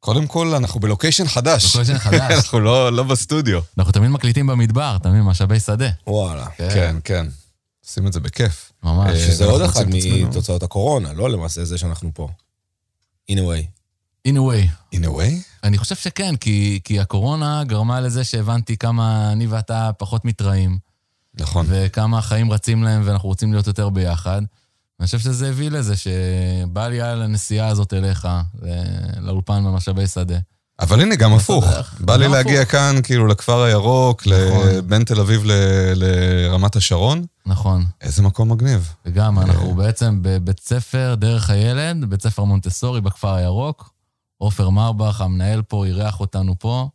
קודם כל, אנחנו בלוקיישן חדש. בלוקיישן חדש. אנחנו לא, לא בסטודיו. אנחנו תמיד מקליטים במדבר, אתה מבין? משאבי שדה. וואלה. כן, כן. עושים את זה בכיף. ממש. אה, שזה עוד מוצאים את עצמנו. מתוצאות הקורונה, לא למעשה זה שאנחנו פה. in a way. in a way. In a way? אני חושב שכן, כי, כי הקורונה גרמה לזה שהבנתי כמה אני ואתה פחות מתראים, נכון. וכמה החיים רצים להם ואנחנו רוצים להיות יותר ביחד. אני חושב שזה הביא לזה שבא לי על הנסיעה הזאת אליך, ל- לאולפן במשאבי שדה. אבל הנה, גם הפוך. בא לי להגיע. כאן, כאילו, לכפר הירוק, נכון. בין תל אביב לרמת השרון. נכון. איזה מקום מגניב. וגם אנחנו בעצם בבית ספר דרך הילד, בית ספר מונטסורי בכפר הירוק. עופר מרבך, המנהל פה, אירח אותנו פה.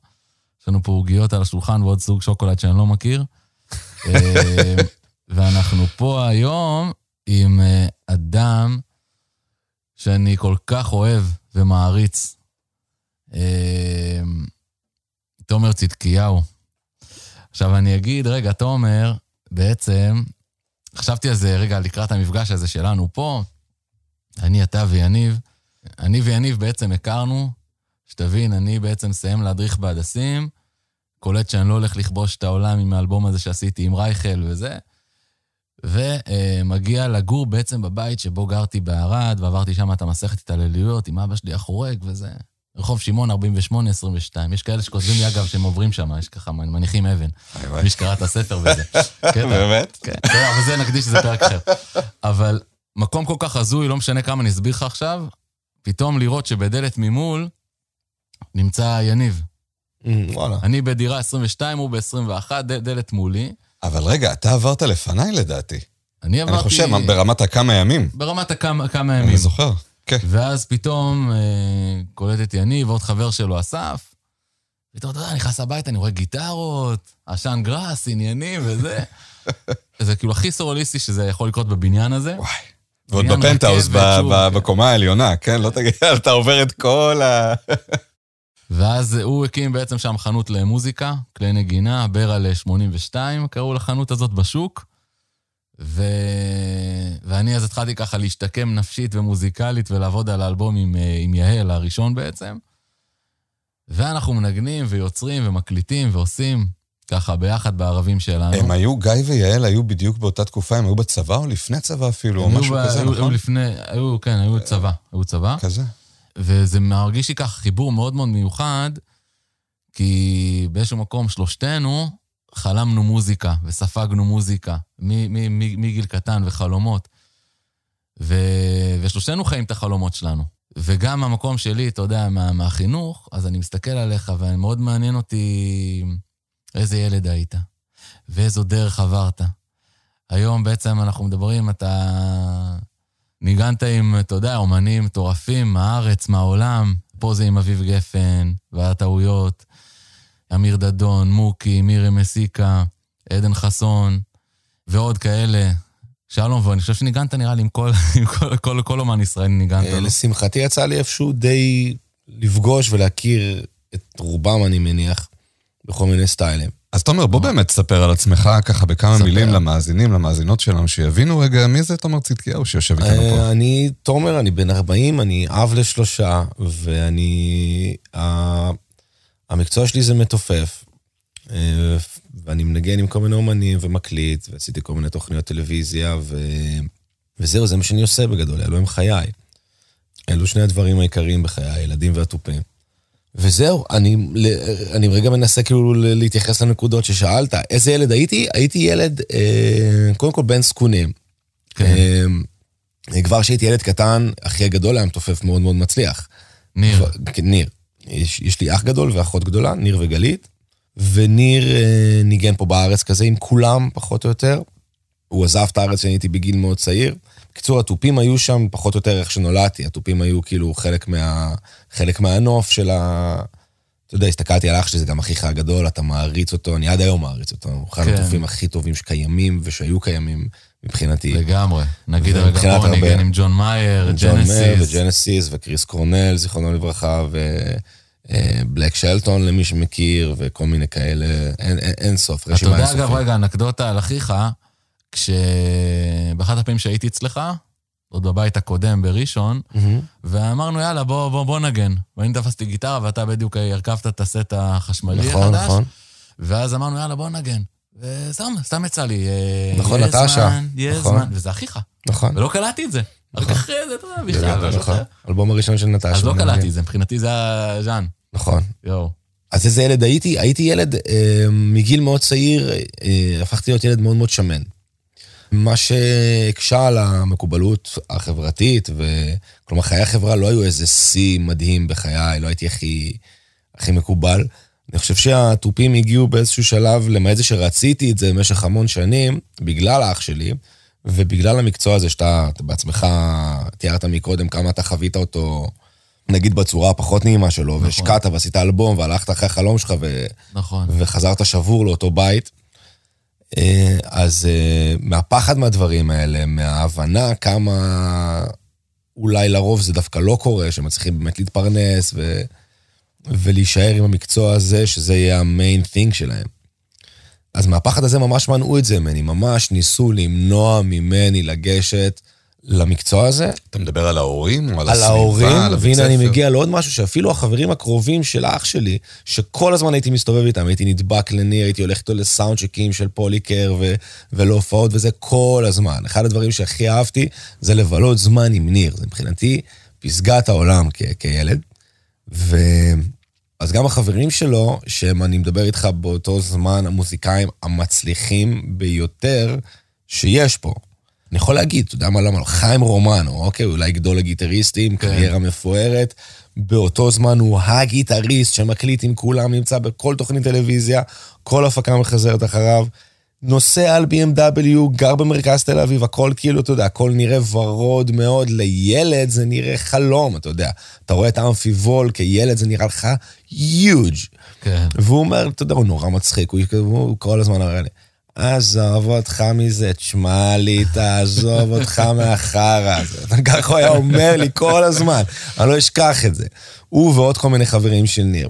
יש לנו פה עוגיות על השולחן ועוד סוג שוקולד שאני לא מכיר. אה, ואנחנו פה היום עם אה, אדם שאני כל כך אוהב ומעריץ. אה, תומר צדקיהו. עכשיו אני אגיד, רגע, תומר, בעצם, חשבתי על זה רגע לקראת המפגש הזה שלנו פה, אני, אתה ויניב. אני ויניב בעצם הכרנו, שתבין, אני בעצם מסיים להדריך בהדסים, קולט שאני לא הולך לכבוש את העולם עם האלבום הזה שעשיתי עם רייכל וזה, ומגיע לגור בעצם בבית שבו גרתי בערד, ועברתי שם את המסכת התעללויות עם אבא שלי החורג וזה. רחוב שמעון 48-22. יש כאלה שכותבים לי, אגב, שהם עוברים שם, יש ככה, מניחים אבן. מי שקרא את הספר וזה. קטע. באמת? כן, כן, אבל זה נקדיש לזה פרק אחר. אבל מקום כל כך הזוי, לא משנה כמה אני אסביר לך עכשיו, פתאום לראות שבדלת ממול נמצא יניב. Mm, וואלה. אני בדירה 22, הוא ב-21, דלת מולי. אבל רגע, אתה עברת לפניי לדעתי. אני עברתי... אני חושב, ברמת הכמה ימים. ברמת הכמה כמה ימים. אני זוכר. כן. ואז פתאום אה, קולט את יניב ועוד חבר שלו, אסף. פתאום, אתה יודע, אני נכנס הביתה, אני רואה גיטרות, עשן גראס, עניינים וזה. זה כאילו הכי סוריאליסטי שזה יכול לקרות בבניין הזה. וואי. ועוד בפנטהאוס. בקומה העליונה, כן? לא תגיד, אתה עובר את כל ה... ואז הוא הקים בעצם שם חנות למוזיקה, כלי נגינה, ברלה 82, קראו לחנות הזאת בשוק. ו... ואני אז התחלתי ככה להשתקם נפשית ומוזיקלית ולעבוד על האלבום עם, אה, עם יהל, הראשון בעצם. ואנחנו מנגנים ויוצרים ומקליטים ועושים ככה ביחד בערבים שלנו. הם היו, גיא ויעל היו בדיוק באותה תקופה, הם היו בצבא או לפני צבא אפילו, או היו משהו ב- כזה, היו, היו נכון? לפני, היו, כן, היו צבא, היו צבא. כזה. וזה מרגיש לי ככה חיבור מאוד מאוד מיוחד, כי באיזשהו מקום שלושתנו חלמנו מוזיקה וספגנו מוזיקה מגיל קטן וחלומות. ו... ושלושתנו חיים את החלומות שלנו. וגם המקום שלי, אתה יודע, מה, מהחינוך, אז אני מסתכל עליך ומאוד מעניין אותי איזה ילד היית ואיזו דרך עברת. היום בעצם אנחנו מדברים, אתה ניגנת עם, אתה יודע, אומנים מטורפים מהארץ, מהעולם. פה זה עם אביב גפן, והטעויות, אמיר דדון, מוקי, מירי מסיקה, עדן חסון, ועוד כאלה. שלום, ואני חושב שניגנת נראה לי עם כל, עם כל, כל, כל אומן ישראלי ניגנת. אה, לא? לשמחתי יצא לי איפשהו די לפגוש ולהכיר את רובם, אני מניח, בכל מיני סטיילים. אז תומר, בוא באמת תספר על עצמך ככה בכמה. מילים למאזינים, למאזינות שלנו, שיבינו רגע מי זה תומר צדקיהו שיושב איתנו פה. אה, אני תומר, אני בן 40, אני אב לשלושה, ואני... המקצוע שלי זה מתופף. אה, ואני מנגן עם כל מיני אומנים ומקליט, ועשיתי כל מיני תוכניות טלוויזיה, ו... וזהו, זה מה שאני עושה בגדול, אלו הם חיי. אלו שני הדברים העיקריים בחיי, הילדים והתופים. וזהו, אני, אני רגע מנסה כאילו להתייחס לנקודות ששאלת. איזה ילד הייתי? הייתי ילד, אה, קודם כל בן זקונים. כן, אה, כבר כשהייתי ילד קטן, אחי הגדול היה מתופף מאוד מאוד מצליח. ניר. כן, ניר. יש, יש לי אח גדול ואחות גדולה, ניר וגלית, וניר אה, ניגן פה בארץ כזה עם כולם, פחות או יותר. הוא עזב את הארץ כשאני הייתי בגיל מאוד צעיר. בקיצור, התופים היו שם פחות או יותר איך שנולדתי. התופים היו כאילו חלק, מה, חלק מהנוף של ה... אתה יודע, הסתכלתי על אח שלי, זה גם אחיך הגדול, אתה מעריץ אותו, אני עד היום מעריץ אותו. הוא אחד כן. התופים הכי טובים שקיימים ושהיו קיימים מבחינתי. לגמרי. נגיד הרגע פה הרבה- ניגן עם ג'ון מאייר, ג'ון מאיר ג'נסיס. וג'נסיס וקריס קורנל, זיכרונו לברכה, ובלק שלטון למי שמכיר, וכל מיני כאלה, אין, אין, אין סוף, אתה רשימה יודע, אינסופית. אגב, רגע, אנקדוטה על אחיך, כשבאחת הפעמים שהייתי אצלך, עוד בבית הקודם בראשון. ואמרנו, יאללה, בוא, בוא, בוא נגן. ואני תפסתי גיטרה, ואתה בדיוק הרכבת את הסט החשמלי נכון, החדש. נכון. ואז אמרנו, יאללה, בוא נגן. וסתם, סתם יצא לי. אה, נכון, נטשה. זמן, יהיה נכון. זמן, וזה אחיך. נכון. ולא קלטתי את זה. רק אחרי זה, אתה יודע, בכלל. נכון. אלבום הראשון של נטשה. אז לא קלטתי. את זה, מבחינתי זה הז'אן. נכון. יואו. אז איזה ילד הייתי? הייתי ילד אה, מגיל מאוד צעיר, אה, הפכתי להיות ילד מאוד מאוד שמן. מה שהקשה על המקובלות החברתית, וכלומר חיי החברה לא היו איזה שיא מדהים בחיי, לא הייתי הכי, הכי מקובל. אני חושב שהתופים הגיעו באיזשהו שלב, למעט זה שרציתי את זה במשך המון שנים, בגלל האח שלי, ובגלל המקצוע הזה שאתה אתה בעצמך תיארת מקודם, כמה אתה חווית אותו, נגיד בצורה הפחות נעימה שלו, נכון. והשקעת ועשית אלבום, והלכת אחרי החלום שלך, ו... נכון. וחזרת שבור לאותו בית. אה, אז אה, מהפחד מהדברים האלה, מההבנה כמה אולי לרוב זה דווקא לא קורה, שמצליחים באמת להתפרנס ו... ולהישאר עם המקצוע הזה, שזה יהיה המיין thing שלהם. אז מהפחד הזה ממש מנעו את זה ממני, ממש ניסו למנוע ממני לגשת למקצוע הזה. אתה מדבר על ההורים או על על הסביבה, ההורים, על הבית והנה אני? מגיע לעוד משהו שאפילו החברים הקרובים של אח שלי, שכל הזמן הייתי מסתובב איתם, הייתי נדבק לניר, הייתי הולך איתו לסאונד צ'קים של פוליקר ו- ולהופעות וזה כל הזמן. אחד הדברים שהכי אהבתי זה לבלות זמן עם ניר, זה מבחינתי פסגת העולם כ- כילד. ו... אז גם החברים שלו, שהם, אני מדבר איתך באותו זמן, המוזיקאים המצליחים ביותר שיש פה. אני יכול להגיד, אתה יודע מה, למה? חיים רומן, או אוקיי, אולי גדול הגיטריסטים, כן. קריירה מפוארת. באותו זמן הוא הגיטריסט שמקליט עם כולם, נמצא בכל תוכנית טלוויזיה, כל הפקה מחזרת אחריו. נוסע על BMW, גר במרכז תל אביב, הכל כאילו, אתה יודע, הכל נראה ורוד מאוד. לילד זה נראה חלום, אתה יודע. אתה רואה את האמפיבול, כילד זה נראה לך יוג'. כן. והוא אומר, אתה יודע, הוא נורא מצחיק, הוא, הוא כל הזמן אומר לי, עזוב אותך מזה, תשמע לי, תעזוב אותך מהחרא הזה. ככה הוא היה אומר לי כל הזמן, אני לא אשכח את זה. הוא ועוד כל מיני חברים של ניר.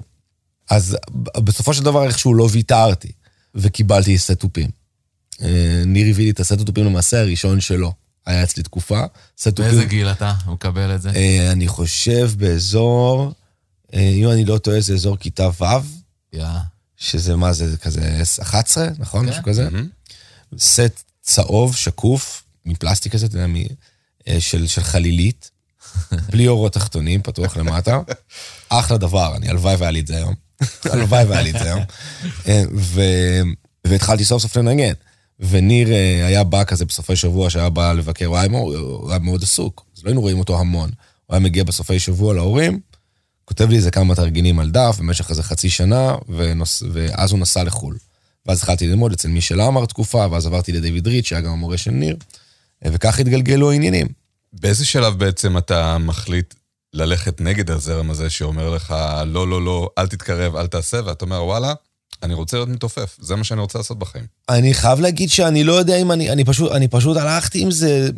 אז בסופו של דבר איכשהו לא ויתרתי, וקיבלתי סט תופים. אה, ניר הביא לי את הסט התופים למעשה הראשון שלו. היה אצלי תקופה, סט תופים. באיזה גיל אתה מקבל את זה? אה, אני חושב באזור, אה, אם אני לא טועה, זה אזור כיתה ו', יא. שזה מה זה, כזה 11, נכון? כן. משהו כזה? מהמם. סט צהוב, שקוף, מפלסטיק כזה, אתה יודע, מ- אה, של, של חלילית, בלי אורות תחתונים, פתוח למטה. אחלה דבר, אני הלוואי והיה לי את זה היום. הלוואי והיה לי את זה היום. אה, ו... והתחלתי סוף סוף לנגן. וניר אה, היה בא כזה בסופי שבוע, שהיה בא לבקר, הוא היה מאוד, הוא היה מאוד עסוק, אז לא היינו רואים אותו המון. הוא היה מגיע בסופי שבוע להורים, כותב לי איזה כמה תרגילים על דף במשך איזה חצי שנה, ונוס, ואז הוא נסע לחו"ל. ואז התחלתי ללמוד אצל מישל עמר תקופה, ואז עברתי לדיוויד ריץ', שהיה גם המורה של ניר, וכך התגלגלו העניינים. באיזה שלב בעצם אתה מחליט ללכת נגד הזרם הזה שאומר לך, לא, לא, לא, אל תתקרב, אל תעשה, ואתה אומר, וואלה, אני רוצה להיות מתופף, זה מה שאני רוצה לעשות בחיים. אני חייב להגיד שאני לא יודע אם אני, אני פשוט, אני פשוט הלכתי עם זה,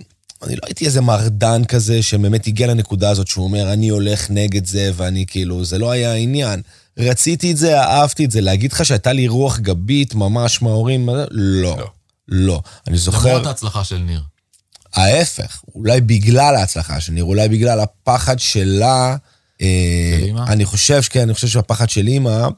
אני לא הייתי איזה מרדן כזה שבאמת הגיע לנקודה הזאת שהוא אומר, אני הולך נגד זה, ואני כאילו, זה לא היה העניין. רציתי את זה, אהבתי את זה. להגיד לך שהייתה לי רוח גבית ממש מההורים? לא. לא. לא. אני זוכר... למרות ההצלחה של ניר. ההפך, אולי בגלל ההצלחה של ניר, אולי בגלל הפחד שלה. אה, של אימא? אני חושב שכן, אני חושב שהפחד של אימא,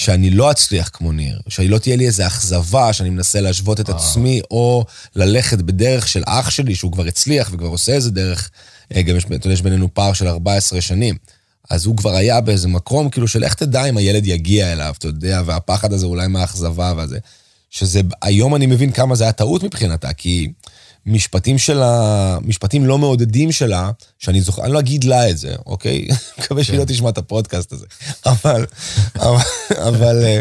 שאני לא אצליח כמו ניר, שאני לא תהיה לי איזו אכזבה, שאני מנסה להשוות את אה. עצמי, או ללכת בדרך של אח שלי, שהוא כבר הצליח וכבר עושה איזה דרך, אה, גם יש, אתה יודע, יש בינינו פער של 14 שנים. אז הוא כבר היה באיזה מקום, כאילו, של איך תדע אם הילד יגיע אליו, אתה יודע, והפחד הזה אולי מהאכזבה והזה. שזה, היום אני מבין כמה זה היה טעות מבחינתה, כי משפטים שלה, משפטים לא מעודדים שלה, שאני זוכר, אני לא אגיד לה את זה, אוקיי? מקווה שהיא כן. לא תשמע את הפודקאסט הזה. אבל, אבל, אה,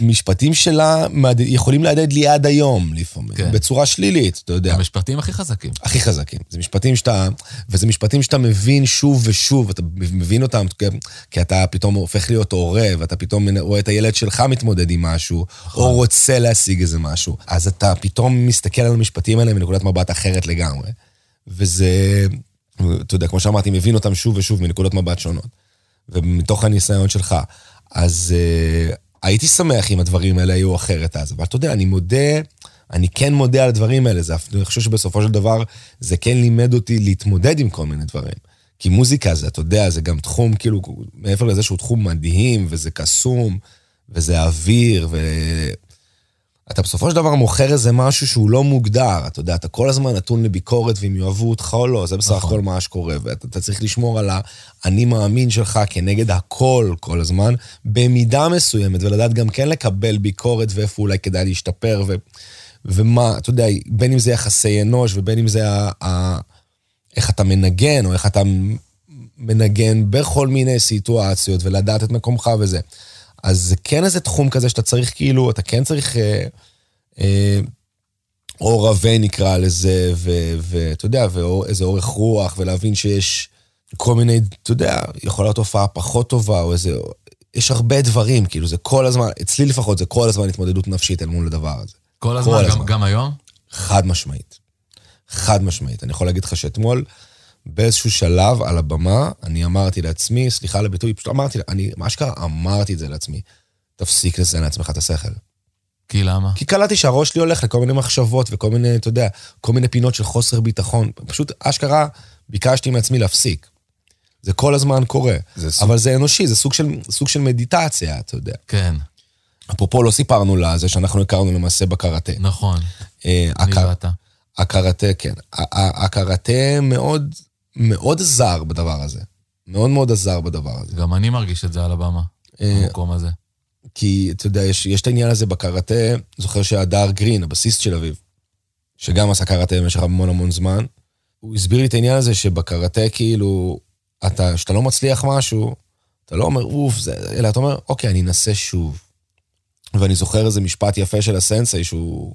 משפטים שלה יכולים להדהד לי עד היום לפעמים, כן. בצורה שלילית, אתה יודע. המשפטים הכי חזקים. הכי חזקים. זה משפטים שאתה, וזה משפטים שאתה מבין שוב ושוב, אתה מבין אותם, כי- כי אתה פתאום הופך להיות הורה, ואתה פתאום רואה את הילד שלך מתמודד עם משהו, או רוצה להשיג איזה משהו. אז אתה פתאום מסתכל על המשפטים האלה מנקודת מבט אחרת לגמרי. וזה, אתה יודע, כמו שאמרתי, מבין אותם שוב ושוב מנקודות מבט שונות. ומתוך הניסיון שלך. אז uh, הייתי שמח אם הדברים האלה היו אחרת אז, אבל אתה יודע, אני מודה, אני כן מודה על הדברים האלה, זה, אני חושב שבסופו של דבר זה כן לימד אותי להתמודד עם כל מיני דברים. כי מוזיקה זה, אתה יודע, זה גם תחום, כאילו, מעבר לזה שהוא תחום מדהים, וזה קסום, וזה אוויר, ו... אתה בסופו של דבר מוכר איזה משהו שהוא לא מוגדר, אתה יודע, אתה כל הזמן נתון לביקורת ואם יאהבו אותך או לא, זה בסך נכון. הכל מה שקורה, ואתה צריך לשמור על האני מאמין שלך כנגד הכל כל הזמן, במידה מסוימת, ולדעת גם כן לקבל ביקורת ואיפה אולי כדאי להשתפר, ו, ומה, אתה יודע, בין אם זה יחסי אנוש ובין אם זה ה, ה, איך אתה מנגן, או איך אתה מנגן בכל מיני סיטואציות, ולדעת את מקומך וזה. אז זה כן איזה תחום כזה שאתה צריך כאילו, אתה כן צריך אה, אה, אור עבה נקרא לזה, ואתה יודע, ואיזה אורך רוח, ולהבין שיש כל מיני, אתה יודע, יכולה להיות הופעה פחות טובה, או איזה... יש הרבה דברים, כאילו, זה כל הזמן, אצלי לפחות, זה כל הזמן התמודדות נפשית אל מול הדבר הזה. כל הזמן, כל גם, הזמן. גם היום? חד משמעית. חד משמעית. אני יכול להגיד לך שאתמול, באיזשהו שלב על הבמה, אני אמרתי לעצמי, סליחה על הביטוי, פשוט אמרתי, אני, מה שקרה, אמרתי את זה לעצמי, תפסיק לזיין לעצמך את השכל. כי למה? כי קלטתי שהראש שלי הולך לכל מיני מחשבות וכל מיני, אתה יודע, כל מיני פינות של חוסר ביטחון. פשוט, אשכרה, ביקשתי מעצמי להפסיק. זה כל הזמן קורה. זה סוג- אבל זה אנושי, זה סוג של, סוג של מדיטציה, אתה יודע. כן, אפרופו, לא סיפרנו לה זה שאנחנו הכרנו למעשה בקראטה. נכון. אה, אני הקר- ואתה. הקראטה, כן. הקראטה מאוד, מאוד עזר בדבר הזה. מאוד מאוד עזר בדבר הזה. גם אני מרגיש את זה על הבמה, אה, במקום הזה. כי, אתה יודע, יש, יש את העניין הזה בקראטה, זוכר שהדר גרין, הבסיסט של אביו, שגם עשה קראטה במשך המון המון זמן, הוא הסביר לי את העניין הזה שבקראטה, כאילו, אתה, כשאתה לא מצליח משהו, אתה לא אומר, אוף, זה, אלא אתה אומר, אוקיי, אני אנסה שוב. ואני זוכר איזה משפט יפה של הסנסei, שהוא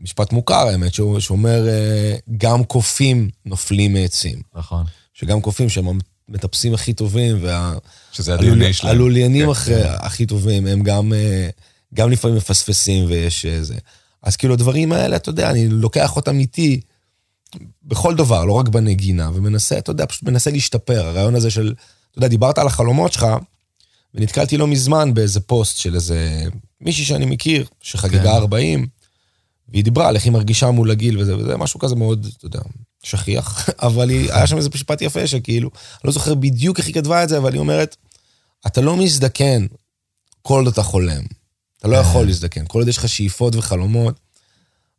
משפט מוכר, האמת, שהוא, שאומר, אה, גם קופים נופלים מעצים. נכון. שגם קופים שהם המטפסים הכי טובים, וה... שזה הדיוני שלהם. הלוליינים כן. אחרי, הכי טובים, הם גם, אה, גם לפעמים מפספסים ויש איזה. אז כאילו הדברים האלה, אתה יודע, אני לוקח אותם איתי בכל דבר, לא רק בנגינה, ומנסה, אתה יודע, פשוט מנסה להשתפר. הרעיון הזה של, אתה יודע, דיברת על החלומות שלך, ונתקלתי לא מזמן באיזה פוסט של איזה מישהי שאני מכיר, שחגגה כן. 40, והיא דיברה על איך היא מרגישה מול הגיל וזה, וזה משהו כזה מאוד, אתה יודע, שכיח, אבל היא, היה שם איזה משפט יפה שכאילו, אני לא זוכר בדיוק איך היא כתבה את זה, אבל היא אומרת, אתה לא מזדקן כל עוד אתה חולם. אתה לא. יכול להזדקן. כל עוד יש לך שאיפות וחלומות,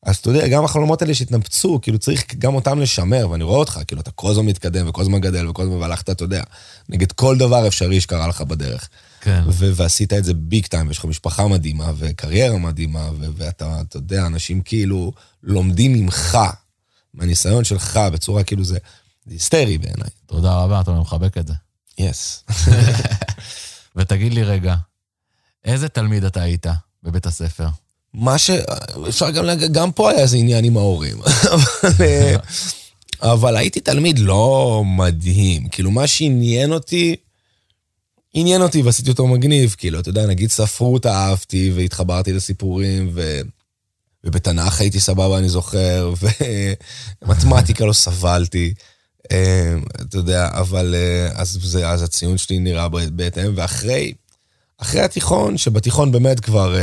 אז אתה יודע, גם החלומות האלה שהתנפצו, כאילו צריך גם אותם לשמר, ואני רואה אותך, כאילו אתה כל הזמן מתקדם וכל הזמן גדל וכל הזמן והלכת, אתה יודע, נגד כל דבר אפשרי שקרה לך בדרך. כן. ו- ועשית את זה ביג טיים, ויש לך משפחה מדהימה וקריירה מדהימה, ו- ואתה, אתה יודע, אנשים כאילו לומדים ממך, מהניסיון שלך, בצורה כאילו זה, זה היסטרי בעיניי. תודה רבה, אתה מחבק את זה. יס. ותגיד לי רגע, איזה תלמיד אתה היית בבית הספר? מה ש... אפשר גם להגיד, גם פה היה איזה עניין עם ההורים. אבל, אה, אבל הייתי תלמיד לא מדהים. כאילו, מה שעניין אותי, עניין אותי ועשיתי אותו מגניב. כאילו, אתה יודע, נגיד ספרות אהבתי והתחברתי לסיפורים, ו... ובתנ"ך הייתי סבבה, אני זוכר, ומתמטיקה לא סבלתי. אה, אתה יודע, אבל אה, אז, זה, אז הציון שלי נראה בהתאם, ואחרי אחרי התיכון, שבתיכון באמת כבר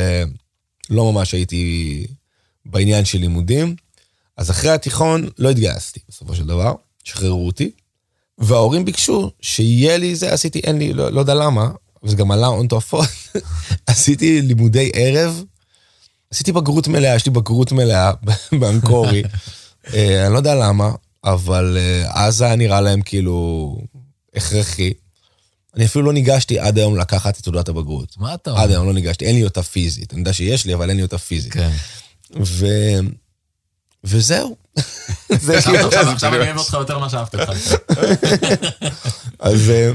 לא ממש הייתי בעניין של לימודים, אז אחרי התיכון לא התגייסתי בסופו של דבר, שחררו אותי, וההורים ביקשו שיהיה לי זה, עשיתי, אין לי, לא, לא יודע למה, וזה גם עלה הון תועפות, עשיתי לימודי ערב, עשיתי בגרות מלאה, יש לי בגרות מלאה באנקורי, אה, אני לא יודע למה, אבל אה, אז היה נראה להם כאילו הכרחי. אני אפילו לא ניגשתי עד היום לקחת את תעודת הבגרות. מה אתה עד אומר? היום לא ניגשתי, אין לי אותה פיזית. אני יודע שיש לי, אבל אין לי אותה פיזית. כן. ו... וזהו. זה עכשיו כאילו... עכשיו- עכשיו אני אוהב אותך יותר ממה שאהבתי אותך. אז, אה,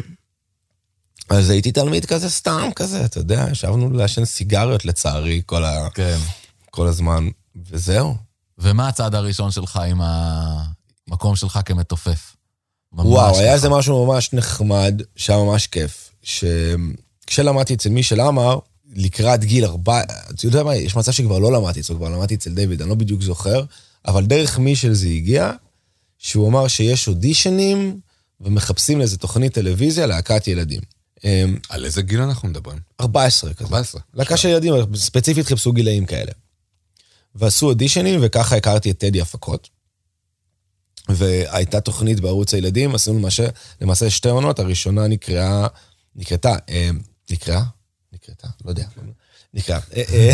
אז הייתי תלמיד כזה סתם כזה, אתה יודע, ישבנו לעשן סיגריות לצערי כל, ה... כן. כל הזמן, וזהו. ומה הצעד הראשון שלך עם המקום שלך כמתופף? ממש וואו, היה ככה. איזה משהו ממש נחמד, שהיה ממש כיף. שכשלמדתי אצל מישל עמר, לקראת גיל ארבע... אתה יודע מה, יש מצב שכבר לא למדתי אצלו, כבר למדתי אצל דיוויד, אני לא בדיוק זוכר, אבל דרך מישל זה הגיע, שהוא אמר שיש אודישנים ומחפשים לאיזה תוכנית טלוויזיה להקת ילדים. אמ, על איזה גיל אנחנו מדברים? 14 כזה. 14. להקה של ילדים, ספציפית חיפשו גילאים כאלה. ועשו אודישנים, וככה הכרתי את טדי הפקות. והייתה תוכנית בערוץ הילדים, עשינו למעשה, למעשה שתי עונות, הראשונה נקראה, נקראתה, אה, נקראה? נקראתה? לא יודע. נקרא. אה, אה,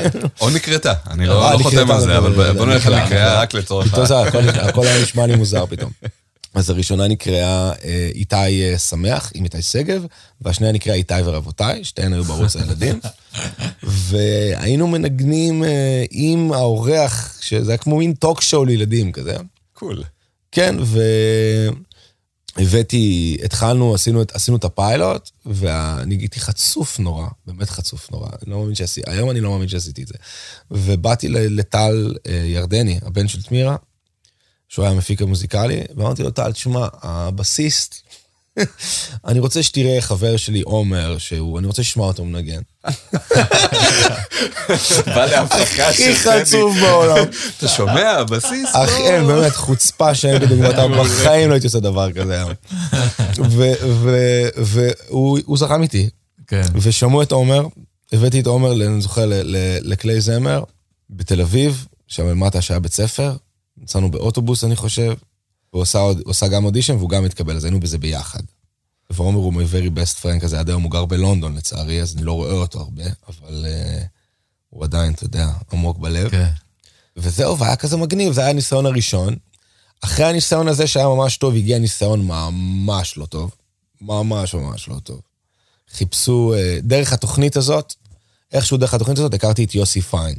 או נקראתה, אני לא לא חותם על זה, אבל בוא נלך נקרא, על נקראה נקרא. רק לצורך ה... הכל- היה נשמע לי מוזר פתאום. אז הראשונה נקראה אה, איתי שמח, עם איתי שגב, והשנייה נקראה איתי ורבותיי, שתיהן היו בערוץ הילדים. והיינו מנגנים עם האורח, שזה היה כמו מין talk show לילדים כזה. cool. כן, והבאתי, התחלנו, עשינו, עשינו את הפיילוט, ואני הייתי חצוף נורא, באמת חצוף נורא. אני לא מאמין שעשיתי, היום אני לא מאמין שעשיתי את זה. ובאתי לטל אה, ירדני, הבן של תמירה, שהוא היה המפיק המוזיקלי, ואמרתי לו, טל, תשמע, הבסיסט, אני רוצה שתראה חבר שלי, עומר, שהוא, אני רוצה לשמוע אותו מנגן. בא להפקה הכי חצוף בעולם. אתה שומע? הבסיס? אך לא. אין, באמת, חוצפה שאין כדוגמתה, בחיים לא הייתי עושה דבר כזה היום. והוא הוא זרם איתי, כן. ושמעו את עומר, הבאתי את עומר, אני זוכר, לכלי זמר בתל אביב, שם למטה שהיה בית ספר, נסענו באוטובוס, אני חושב, הוא עושה, עוד- הוא עשה גם אודישן והוא גם התקבל, אז היינו בזה ביחד. ועומר הוא my very best friend כזה, עד היום הוא גר בלונדון לצערי, אז אני לא רואה אותו הרבה, אבל uh, הוא עדיין, אתה יודע, עמוק בלב. כן. וזהו, והיה כזה מגניב, זה היה הניסיון הראשון. אחרי הניסיון הזה שהיה ממש טוב, הגיע ניסיון ממש לא טוב. ממש ממש לא טוב. חיפשו, אה, דרך התוכנית הזאת, איכשהו דרך התוכנית הזאת, הכרתי את יוסי פיין.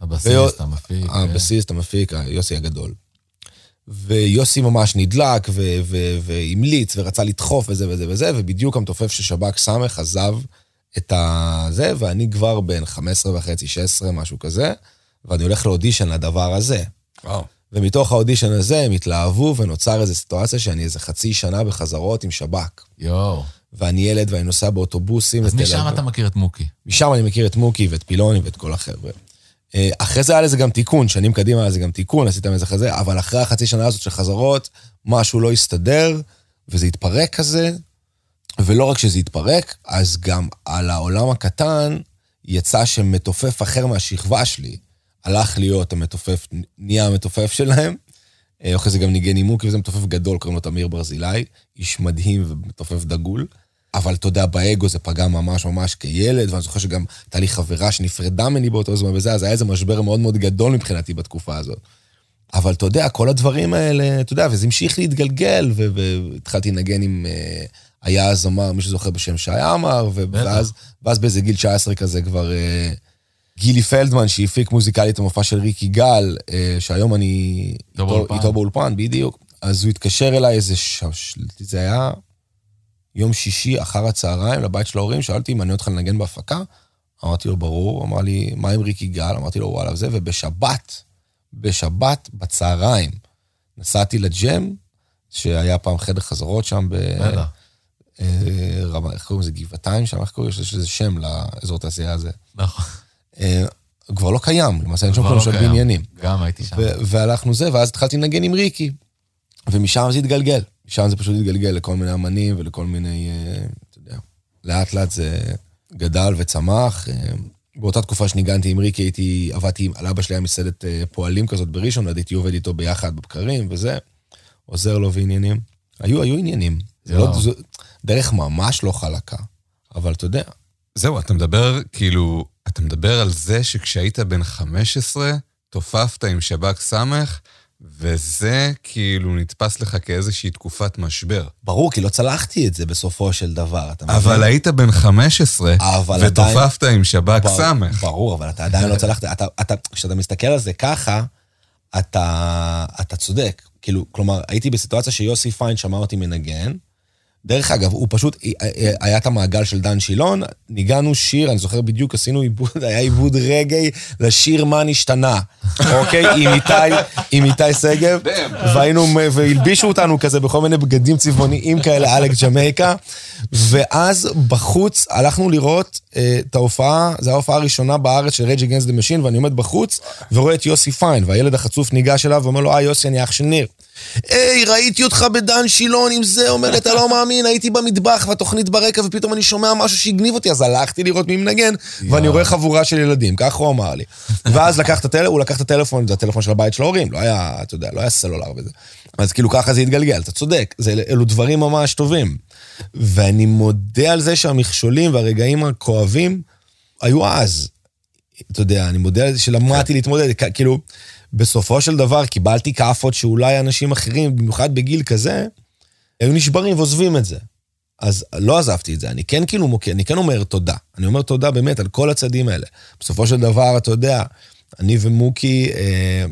הבסיסט, המפיק. הבסיסט, המפיק, יוסי הגדול. ויוסי ממש נדלק, והמליץ, ורצה לדחוף, וזה וזה וזה, ובדיוק המתופף של שב"כ ס' עזב את הזה, ואני כבר בן 15 וחצי, 16, משהו כזה, ואני הולך לאודישן לדבר הזה. וואו. ומתוך האודישן הזה הם התלהבו, ונוצר איזו סיטואציה שאני איזה חצי שנה בחזרות עם שב"כ. יואו. ואני ילד, ואני נוסע באוטובוסים. אז משם. אתה מכיר את מוקי. משם אני מכיר את מוקי ואת פילוני ואת כל החבר'ה. אה, אחרי זה היה לזה גם תיקון, שנים קדימה היה לזה גם תיקון, עשיתם איזה כזה, אבל אחרי החצי שנה הזאת של חזרות, משהו לא הסתדר, וזה התפרק כזה, ולא רק שזה התפרק, אז גם על העולם הקטן יצא שמתופף אחר מהשכבה שלי הלך להיות המתופף, נהיה המתופף שלהם. אה, אחרי זה גם ניגן עם מוקי, וזה מתופף גדול, קוראים לו תמיר ברזילי, איש מדהים ומתופף דגול. אבל אתה יודע, באגו זה פגע ממש ממש כילד, ואני זוכר שגם הייתה לי חברה שנפרדה ממני באותו זמן וזה, אז היה איזה משבר מאוד מאוד גדול מבחינתי בתקופה הזאת. אבל אתה יודע, כל הדברים האלה, אתה יודע, וזה המשיך להתגלגל, והתחלתי לנגן עם... אה, היה אז זמר, מי שזוכר בשם שי עמר. ואז, ואז באיזה גיל 19 כזה כבר... אה, גילי פלדמן, שהפיק מוזיקלית את המופע של ריקי גל, אה, שהיום אני איתו איתו, באולפן. בדיוק. אז הוא התקשר אליי איזה. ש- זה היה יום שישי אחר הצהריים לבית של ההורים, שאלתי אם מעניין אותך לנגן בהפקה. אמרתי לו, ברור. אמר לי, מה עם ריקי גל? אמרתי לו, וואלה, וזה. ובשבת, בשבת, בצהריים, נסעתי לג'ם, שהיה פעם חדר חזרות שם ב... אה, רמה, איך קוראים לזה? גבעתיים שם? איך קוראים לזה? יש לזה שם לאזור התעשייה הזה. נכון. אה, כבר לא קיים, למעשה אין שם כל לא של קיים. בניינים. גם הייתי שם. והלכנו זה, ואז התחלתי לנגן עם ריקי. ומשם זה התגלגל. משם זה פשוט התגלגל לכל מיני אמנים ולכל מיני, אה, אתה יודע, לאט לאט זה גדל וצמח. אה, באותה תקופה שניגנתי עם ריקי, הייתי, עבדתי עם, על אבא שלי היה מסעדת אה, פועלים כזאת בראשון, אז הייתי עובד איתו ביחד בבקרים וזה, עוזר לו ועניינים. היו, היו עניינים. זה לא. זו דרך ממש לא חלקה, אבל אתה יודע, זהו, אתה מדבר, כאילו, אתה מדבר על זה שכשהיית בן 15, תופפת עם שב"כ סמך, וזה כאילו נתפס לך כאיזושהי תקופת משבר. ברור, כי לא צלחתי את זה בסופו של דבר, אתה מבין? אבל היית בן 15, אבל עדיין- ותופפת עם שב"כ בר- סמך. ברור, אבל אתה עדיין לא צלחת. אתה, אתה, כשאתה מסתכל על זה ככה, אתה, אתה צודק. כאילו, כלומר, הייתי בסיטואציה שיוסי פיין שמע אותי מנגן. דרך אגב, הוא פשוט, היה את המעגל של דן שילון, ניגענו שיר, אני זוכר בדיוק, עשינו עיבוד, היה עיבוד רגעי לשיר מה נשתנה, אוקיי? עם איתי, עם איתי שגב, והיינו, והלבישו אותנו כזה בכל מיני בגדים צבעוניים כאלה, עלק ג'מייקה, ואז בחוץ הלכנו לראות אה, את ההופעה, זו ההופעה הראשונה בארץ של רייג' אגנסט דה משין, ואני עומד בחוץ ורואה את יוסי פיין, והילד החצוף ניגש אליו ואומר לו, אה, יוסי, אני אח של ניר. היי, ראיתי אותך בדן שילון עם זה, אומר לי, אתה לא מאמין, הייתי במטבח והתוכנית ברקע ופתאום אני שומע משהו שהגניב אותי, אז הלכתי לראות מי מנגן, ואני רואה חבורה של ילדים, ככה הוא אמר לי. ואז לקח את הטלפון, הוא לקח את הטלפון, זה הטלפון של הבית של ההורים, לא היה, אתה יודע, לא היה סלולר וזה. אז כאילו ככה זה התגלגל, אתה צודק, זה, אלו דברים ממש טובים. ואני מודה על זה שהמכשולים והרגעים הכואבים היו אז. אתה יודע, אני מודה על זה שלמדתי להתמודד, כ- כאילו, בסופו של דבר קיבלתי כאפות שאולי אנשים אחרים, במיוחד בגיל כזה, היו נשברים ועוזבים את זה. אז לא עזבתי את זה, אני כן כאילו מוקיר, אני כן אומר תודה. אני אומר תודה באמת על כל הצעדים האלה. בסופו של דבר, אתה יודע, אני ומוקי אה,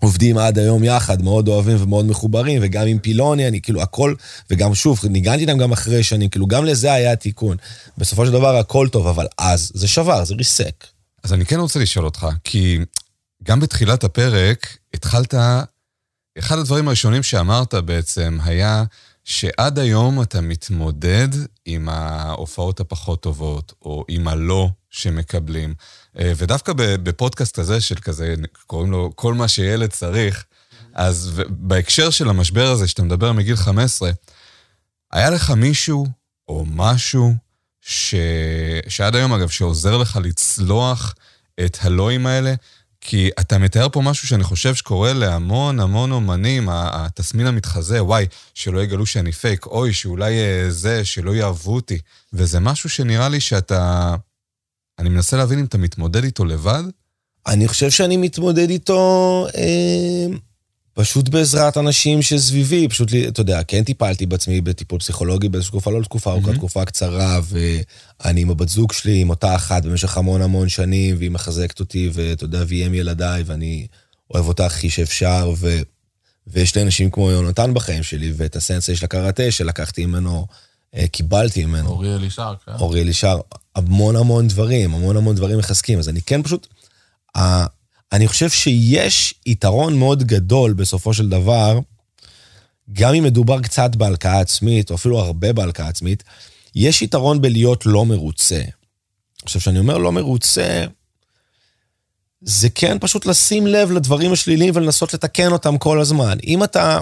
עובדים עד היום יחד, מאוד אוהבים ומאוד מחוברים, וגם עם פילוני, אני כאילו הכל, וגם שוב, ניגנתי איתם גם אחרי שנים, כאילו גם לזה היה התיקון. בסופו של דבר הכל טוב, אבל אז זה שבר, זה ריסק. אז אני כן רוצה לשאול אותך, כי גם בתחילת הפרק התחלת, אחד הדברים הראשונים שאמרת בעצם היה שעד היום אתה מתמודד עם ההופעות הפחות טובות, או עם הלא שמקבלים. אה, ודווקא בפודקאסט הזה, של כזה, קוראים לו כל מה שילד צריך, אז בהקשר של המשבר הזה, שאתה מדבר מגיל 15, היה לך מישהו או משהו ש... שעד היום, אגב, שעוזר לך לצלוח את הלואים האלה? כי אתה מתאר פה משהו שאני חושב שקורה להמון המון אומנים, התסמין המתחזה, וואי, שלא יגלו שאני פייק, אוי, שאולי אה, זה, שלא יאהבו אותי. וזה משהו שנראה לי שאתה... אני מנסה להבין אם אתה מתמודד איתו לבד. אני חושב שאני מתמודד איתו אה, פשוט בעזרת אנשים שסביבי, פשוט, אתה יודע, כן טיפלתי בעצמי בטיפול פסיכולוגי באיזושהי תקופה, לא תקופה ארוכה, mm-hmm. תקופה קצרה, ואני עם הבת זוג שלי, עם אותה אחת במשך המון המון שנים, והיא מחזקת אותי, ואתה יודע, והיא אם ילדיי, ואני אוהב אותה הכי שאפשר, ו... ויש לי אנשים כמו יונתן בחיים שלי, ואת הסנסי של הקראטה שלקחתי ממנו, אה, קיבלתי ממנו. אורי אלישר, כן. אורי אלישר, המון המון דברים, המון המון דברים מחזקים, אז אני כן פשוט... אני חושב שיש יתרון מאוד גדול בסופו של דבר, גם אם מדובר קצת בהלקאה עצמית, או אפילו הרבה בהלקאה עצמית, יש יתרון בלהיות לא מרוצה. עכשיו, כשאני אומר לא מרוצה, זה כן פשוט לשים לב לדברים השליליים ולנסות לתקן אותם כל הזמן. אם אתה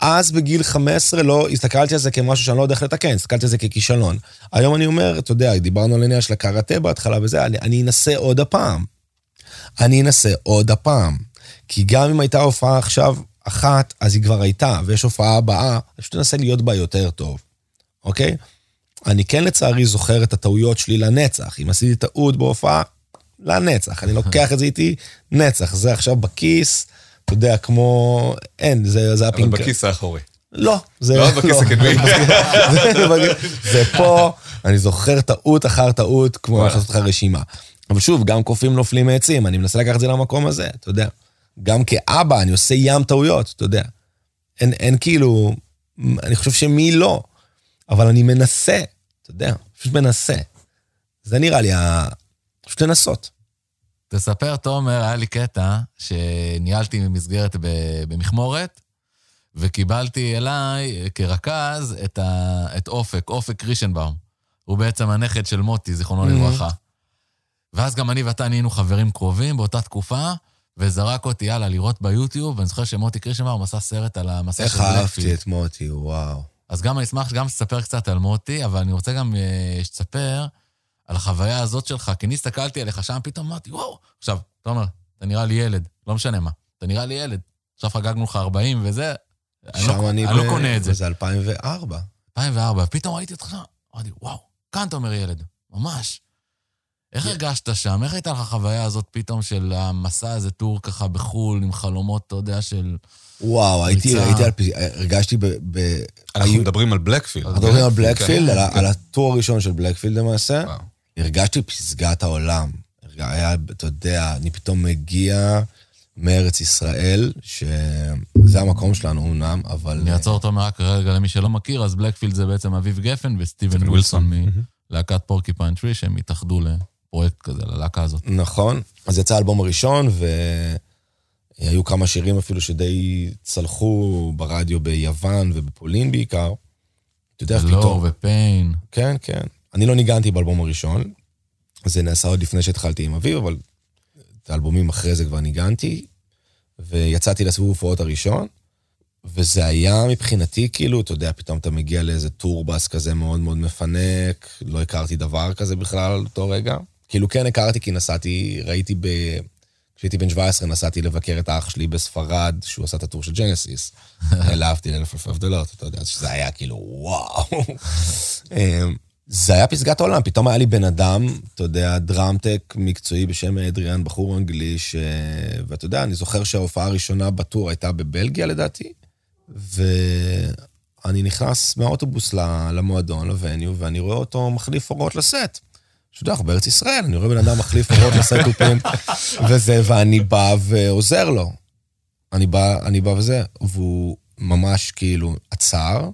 אז בגיל 15 לא הסתכלתי על זה כמשהו שאני לא יודע איך לתקן, הסתכלתי על זה ככישלון. היום אני אומר, אתה יודע, דיברנו על העניין של הקראטה בהתחלה וזה, אני, אני אנסה עוד הפעם. אני אנסה עוד הפעם. כי גם אם הייתה הופעה עכשיו אחת, אז היא כבר הייתה, ויש הופעה הבאה, אני פשוט אנסה להיות בה יותר טוב, אוקיי? אני כן לצערי זוכר את הטעויות שלי לנצח. אם עשיתי טעות בהופעה, לנצח. אני לוקח את זה איתי, נצח. זה עכשיו בכיס, אתה יודע, כמו... אין, זה, זה הפינק. אבל בכיס האחורי. לא, זה... לא בכיס הקדמי. זה פה, אני זוכר טעות אחר טעות, כמו לעשות לך רשימה. אבל שוב, גם קופים נופלים מעצים, אני מנסה לקחת את זה למקום הזה, אתה יודע. גם כאבא, אני עושה ים טעויות, אתה יודע. אין, אין כאילו, אני חושב שמי לא, אבל אני מנסה, אתה יודע, פשוט מנסה. זה נראה לי, פשוט לנסות. תספר, תומר, היה לי קטע שניהלתי מסגרת במכמורת, וקיבלתי אליי כרכז את, ה... את אופק, אופק רישנבאום. הוא בעצם הנכד של מוטי, זיכרונו mm-hmm. לברכה. ואז גם אני ואתה נהיינו חברים קרובים באותה תקופה, וזרק אותי, יאללה, לראות ביוטיוב, ואני זוכר שמוטי קרישנבאום עשה סרט על המסע של בלקפילד. איך אהבתי את מוטי, וואו. אז גם אני אשמח גם שתספר קצת על מוטי, אבל אני רוצה גם uh, שתספר על החוויה הזאת שלך, כי אני הסתכלתי עליך שם, פתאום אמרתי, וואו. עכשיו, תומר, אתה נראה לי ילד, לא משנה מה, אתה נראה לי ילד. עכשיו חגגנו לך 40 וזה, אני לא, אני, אני ב... לא קונה את זה. זה 2004. 2004, פתאום ראיתי אותך, אמרתי, וואו, כאן אתה אומר ילד, ממש. איך הרגשת שם? איך הייתה לך החוויה הזאת פתאום של המסע הזה, טור ככה בחו"ל, עם חלומות, אתה יודע, של... וואו, הייתי, הייתי על פי... הרגשתי ב... אנחנו מדברים על בלקפילד. אנחנו מדברים על בלקפילד, על ה tour הראשון של בלקפילד למעשה. הרגשתי פסגת העולם. היה, אתה יודע, אני פתאום מגיע מארץ ישראל, שזה המקום שלנו אמנם, אבל... אני אעצור אותו רק רגע למי שלא מכיר, אז בלקפילד זה בעצם אביב גפן וסטיבן ווילסון מלהקת פורקופיין טרי, שהם התאחדו פרויקט כזה, ללהקה הזאת. נכון. אז יצא האלבום הראשון, והיו כמה שירים אפילו שדי צלחו ברדיו ביוון ובפולין בעיקר. אתה יודע איך פתאום... לא, ופיין. כן, כן. אני לא ניגנתי באלבום הראשון. זה נעשה עוד לפני שהתחלתי עם אביב, אבל את האלבומים אחרי זה כבר ניגנתי. ויצאתי לסיבוב הופעות הראשון, וזה היה מבחינתי, כאילו, אתה יודע, פתאום אתה מגיע לאיזה טורבס כזה מאוד מאוד מפנק, לא הכרתי דבר כזה בכלל אותו רגע. כאילו, כן הכרתי כי נסעתי, ראיתי ב... כשהייתי בן 17 נסעתי לבקר את האח שלי בספרד, שהוא עשה את הטור של ג'נסיס. העלבתי לאלף אלף הבדלות, אתה יודע, שזה היה כאילו, וואו. אמ, זה היה פסגת העולם, פתאום היה לי בן אדם, אתה יודע, דראמטק מקצועי בשם אדריאן, בחור אנגלי, ש... ואתה יודע, אני זוכר שההופעה הראשונה בטור הייתה בבלגיה לדעתי, ואני נכנס מהאוטובוס למועדון, לווניו, ואני רואה אותו מחליף אורות לסט. שאתה יודע, אנחנו בארץ ישראל, אני רואה בן אדם מחליף אורות לסטופים, וזה, ואני בא ועוזר לו. אני בא, אני בא וזה, והוא ממש כאילו עצר,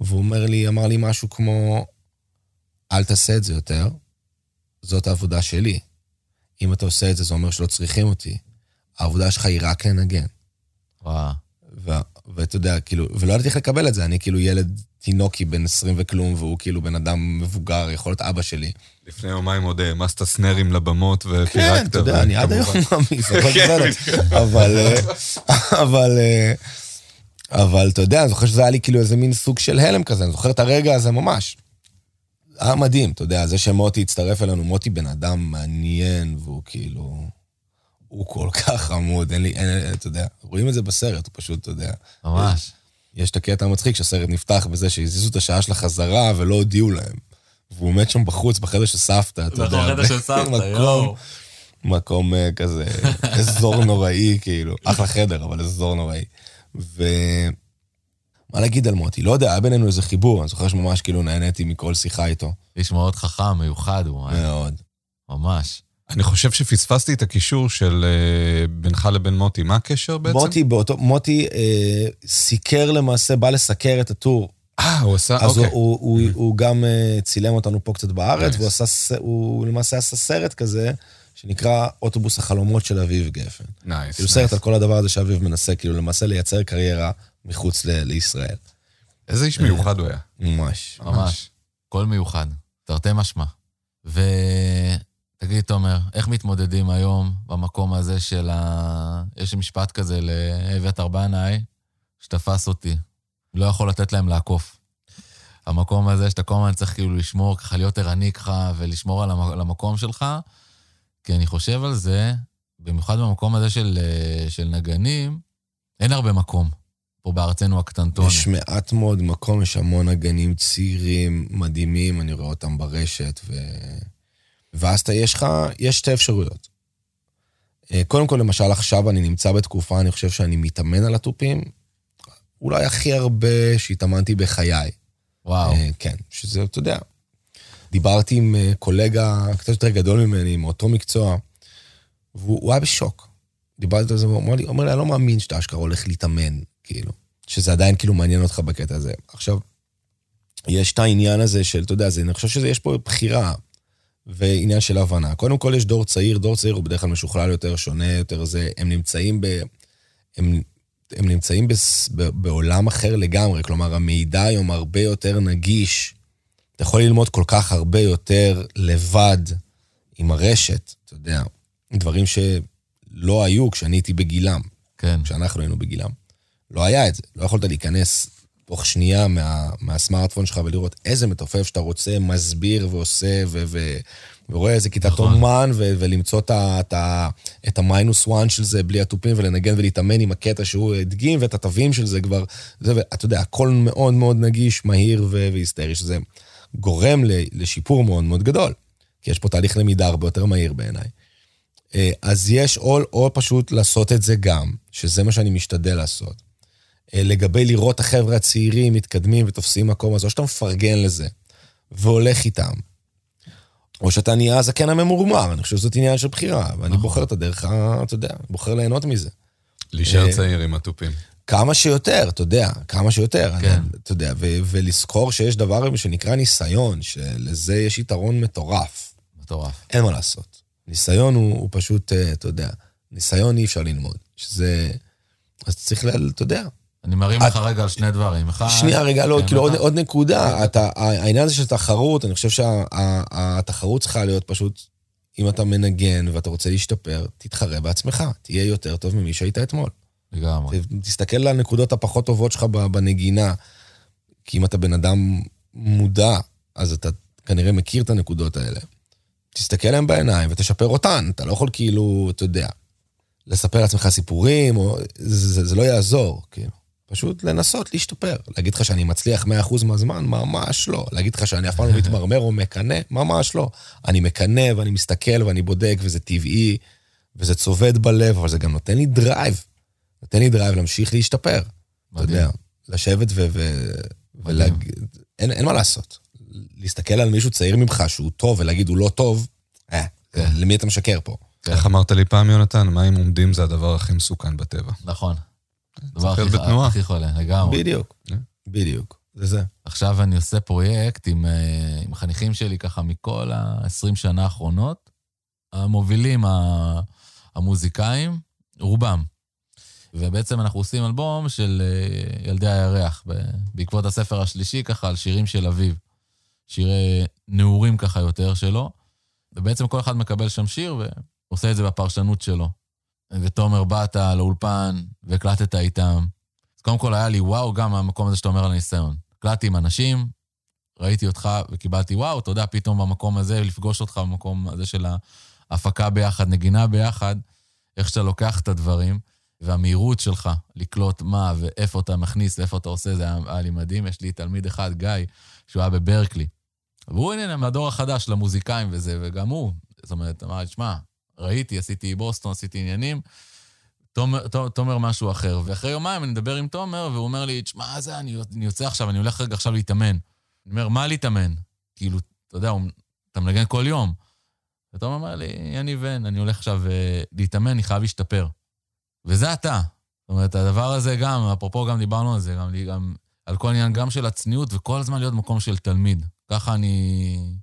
והוא אומר לי, אמר לי משהו כמו, אל תעשה את זה יותר, זאת העבודה שלי. אם אתה עושה את זה, זה אומר שלא צריכים אותי. העבודה שלך היא רק לנגן. וואו. ואתה יודע, כאילו, ולא ידעתי איך לקבל את זה, אני כאילו ילד תינוקי בן 20 וכלום, והוא כאילו בן אדם מבוגר, יכול להיות אבא שלי. לפני יומיים עוד העמסת סנרים לבמות ופירקת. כן, אתה יודע, אני עד היום מעמיס, הכל בסדר. אבל, אה, אבל, אה, אבל אתה יודע, אני זוכר שזה היה לי כאילו איזה מין סוג של הלם כזה, אני זוכר את הרגע הזה ממש. היה מדהים, אתה יודע, זה שמוטי הצטרף אלינו, מוטי בן אדם מעניין, והוא כאילו... הוא כל כך חמוד, אין לי, אין, אתה יודע, רואים את זה בסרט, הוא פשוט, אתה יודע. ממש. יש את הקטע המצחיק שהסרט נפתח בזה שהזיזו את השעה של החזרה ולא הודיעו להם. והוא עומד שם בחוץ, בחדר של סבתא, אתה יודע. בחדר של סבתא, יואו. מקום אה, כזה, אזור נוראי, כאילו. אחלה חדר, אבל אזור נוראי. ו... מה להגיד על מוטי? לא יודע, היה בינינו איזה חיבור, אני זוכר שממש כאילו נהניתי מכל שיחה איתו. איש מאוד חכם, מיוחד הוא. אה. מאוד. ממש. אני חושב שפספסתי את הקישור של אה, בינך לבין מוטי. מה הקשר בעצם? מוטי, באותו, מוטי אה, סיקר למעשה, בא לסקר את ה tour. אה, הוא עשה, אז אוקיי. הוא, הוא, הוא, הוא גם אה, צילם אותנו פה קצת בארץ, Nice. והוא עשה, ס- הוא למעשה עשה סרט כזה, שנקרא אוטובוס החלומות של אביב גפן. nice. כאילו. סרט על כל הדבר הזה שאביב מנסה, כאילו למעשה לייצר קריירה מחוץ ל- לישראל. איזה איש מיוחד הוא היה. ממש. ממש. קול מיוחד, תרתי משמע. ותגיד, תומר, איך מתמודדים היום במקום הזה של ה... יש משפט כזה לאביתר בנאי, שתפס אותי. לא יכול לתת להם לעקוף. המקום הזה שאתה כל הזמן צריך כאילו לשמור, ככה להיות ערני ככה ולשמור על המ- על המקום שלך, כי אני חושב על זה, במיוחד במקום הזה של, אה, של נגנים, אין הרבה מקום פה בארצנו הקטנטונת. יש מעט מאוד מקום, יש המון הגנים צעירים, מדהימים, אני רואה אותם ברשת, ו... ואז אתה, יש לך, יש שתי אפשרויות. אה, קודם כל, למשל, עכשיו אני נמצא בתקופה, אני חושב שאני מתאמן על התופים, אולי הכי הרבה שהתאמנתי בחיי. וואו. אה, כן, שזה, אתה יודע, דיברתי עם אה, קולגה קצת יותר גדול ממני, מאותו מקצוע, והוא הוא היה בשוק. דיברתי על זה, והוא אמר לי, אומר לי, אני לא מאמין שאתה אשכרה הולך להתאמן, כאילו, שזה עדיין כאילו מעניין אותך בקטע הזה. עכשיו, יש את העניין הזה של, אתה יודע, זה, אני חושב שיש פה בחירה ועניין של הבנה. קודם כל, יש דור צעיר, דור צעיר הוא בדרך כלל משוכלל יותר, שונה יותר, זה, הם נמצאים ב... הם, הם נמצאים בס, ב, בעולם אחר לגמרי, כלומר, המידע היום הרבה יותר נגיש. אתה יכול ללמוד כל כך הרבה יותר לבד עם הרשת, אתה יודע, דברים שלא היו כשאני הייתי בגילם, כן. כשאנחנו היינו בגילם. לא היה את זה, לא יכולת להיכנס תוך שנייה מה, מהסמארטפון שלך ולראות איזה מתופף שאתה רוצה, מסביר ועושה, ו, ו, ורואה איזה כיתת נכון. אומן, ו, ולמצוא את, את, את המיינוס וואן של זה בלי התופים, ולנגן ולהתאמן עם הקטע שהוא הדגים, ואת התווים של זה כבר, זה, ואתה יודע, הכל מאוד מאוד נגיש, מהיר ו- והיסטרי, שזה גורם ל- לשיפור מאוד מאוד גדול, כי יש פה תהליך למידה הרבה יותר מהיר בעיניי. אה, אז יש או, או פשוט לעשות את זה גם, שזה מה שאני משתדל לעשות. אה, לגבי לראות את החבר'ה הצעירים מתקדמים ותופסים מקום, אז או שאתה מפרגן לזה והולך איתם, או שאתה נהיה הזקן הממורמר, אני חושב שזאת עניין של בחירה, ואני נכון. בוחר את הדרך, אתה יודע, בוחר ליהנות מזה. להישאר אה, צעיר עם התופים. כמה שיותר, אתה יודע, כמה שיותר. כן. אני, אתה יודע, ו- ולזכור שיש דבר שנקרא ניסיון, שלזה יש יתרון מטורף. מטורף. אין מה לעשות. ניסיון הוא, הוא פשוט, אה, אתה יודע, ניסיון אי אפשר ללמוד. שזה... אז צריך, ל- אתה יודע. אני מרים לך רגע על שני דברים. שנייה, רגע, לא, כן, כאילו עוד, נקודה. אתה, העניין הזה של תחרות, אני חושב שהתחרות צריכה להיות פשוט, אם אתה מנגן ואתה רוצה להשתפר, תתחרה בעצמך. תהיה יותר טוב ממי שהיית אתמול. לגמרי. תסתכל על הנקודות הפחות טובות שלך בנגינה, כי אם אתה בן אדם מודע, אז אתה כנראה מכיר את הנקודות האלה. תסתכל להם בעיניים ותשפר אותן, אתה לא יכול כאילו, אתה יודע, לספר לעצמך סיפורים, או... זה, זה, זה לא יעזור, כאילו. פשוט לנסות להשתפר. להגיד לך שאני מצליח 100% מהזמן? ממש לא. להגיד לך שאני אף פעם לא מתמרמר או מקנא? ממש לא. אני מקנא ואני מסתכל ואני בודק, וזה טבעי, וזה צובט בלב, אבל זה גם נותן לי drive. נותן לי drive להמשיך להשתפר. אתה יודע, לשבת ו... ו... ולהגיד... אין, אין מה לעשות. להסתכל על מישהו צעיר ממך שהוא טוב ולהגיד הוא לא טוב, אה, כן. למי אתה משקר פה? איך אמרת לי פעם, יונתן? מים עומדים זה הדבר הכי מסוכן בטבע. נכון. דבר הכי, בתנועה. הכי חולה, לגמרי. בדיוק, yeah. בדיוק. זה זה. עכשיו אני עושה פרויקט עם, אה, עם חניכים שלי ככה מכל ה-20 שנה האחרונות, המובילים, המוזיקאים, רובם. ובעצם אנחנו עושים אלבום של אה, ילדי הירח, בעקבות הספר השלישי ככה על שירים של אביו. שירי נעורים ככה יותר שלו, ובעצם כל אחד מקבל שם שיר ועושה את זה בפרשנות שלו. ותומר, באת לאולפן והקלטת איתם. אז קודם כל היה לי וואו, גם מהמקום הזה שאתה אומר על הניסיון. הקלטתי עם אנשים, ראיתי אותך וקיבלתי וואו, אתה יודע, פתאום במקום הזה, לפגוש אותך במקום הזה של ההפקה ביחד, נגינה ביחד, איך שאתה לוקח את הדברים, והמהירות שלך לקלוט מה ואיפה אתה מכניס ואיפה אתה עושה, זה היה, היה לי מדהים. יש לי תלמיד אחד, גיא, שהוא היה בברקלי. והוא, הנה, מהדור החדש של המוזיקאים וזה, וגם הוא, זאת אומרת, אמר לי, שמע, ראיתי, עשיתי בוסטון, עשיתי עניינים, תומר, תומר משהו אחר. ואחרי יומיים אני מדבר עם תומר, והוא אומר לי, תשמע, זה, אני, אני יוצא עכשיו, אני הולך רגע עכשיו להתאמן. אני אומר, מה להתאמן? כאילו, אתה יודע, אתה מנגן כל יום. ותומר אומר לי, יניב בן, אני הולך עכשיו uh, להתאמן, אני חייב להשתפר. וזה אתה. זאת אומרת, הדבר הזה גם, אפרופו גם דיברנו על זה, גם, גם על כל עניין גם של הצניעות, וכל הזמן להיות מקום של תלמיד. ככה אני...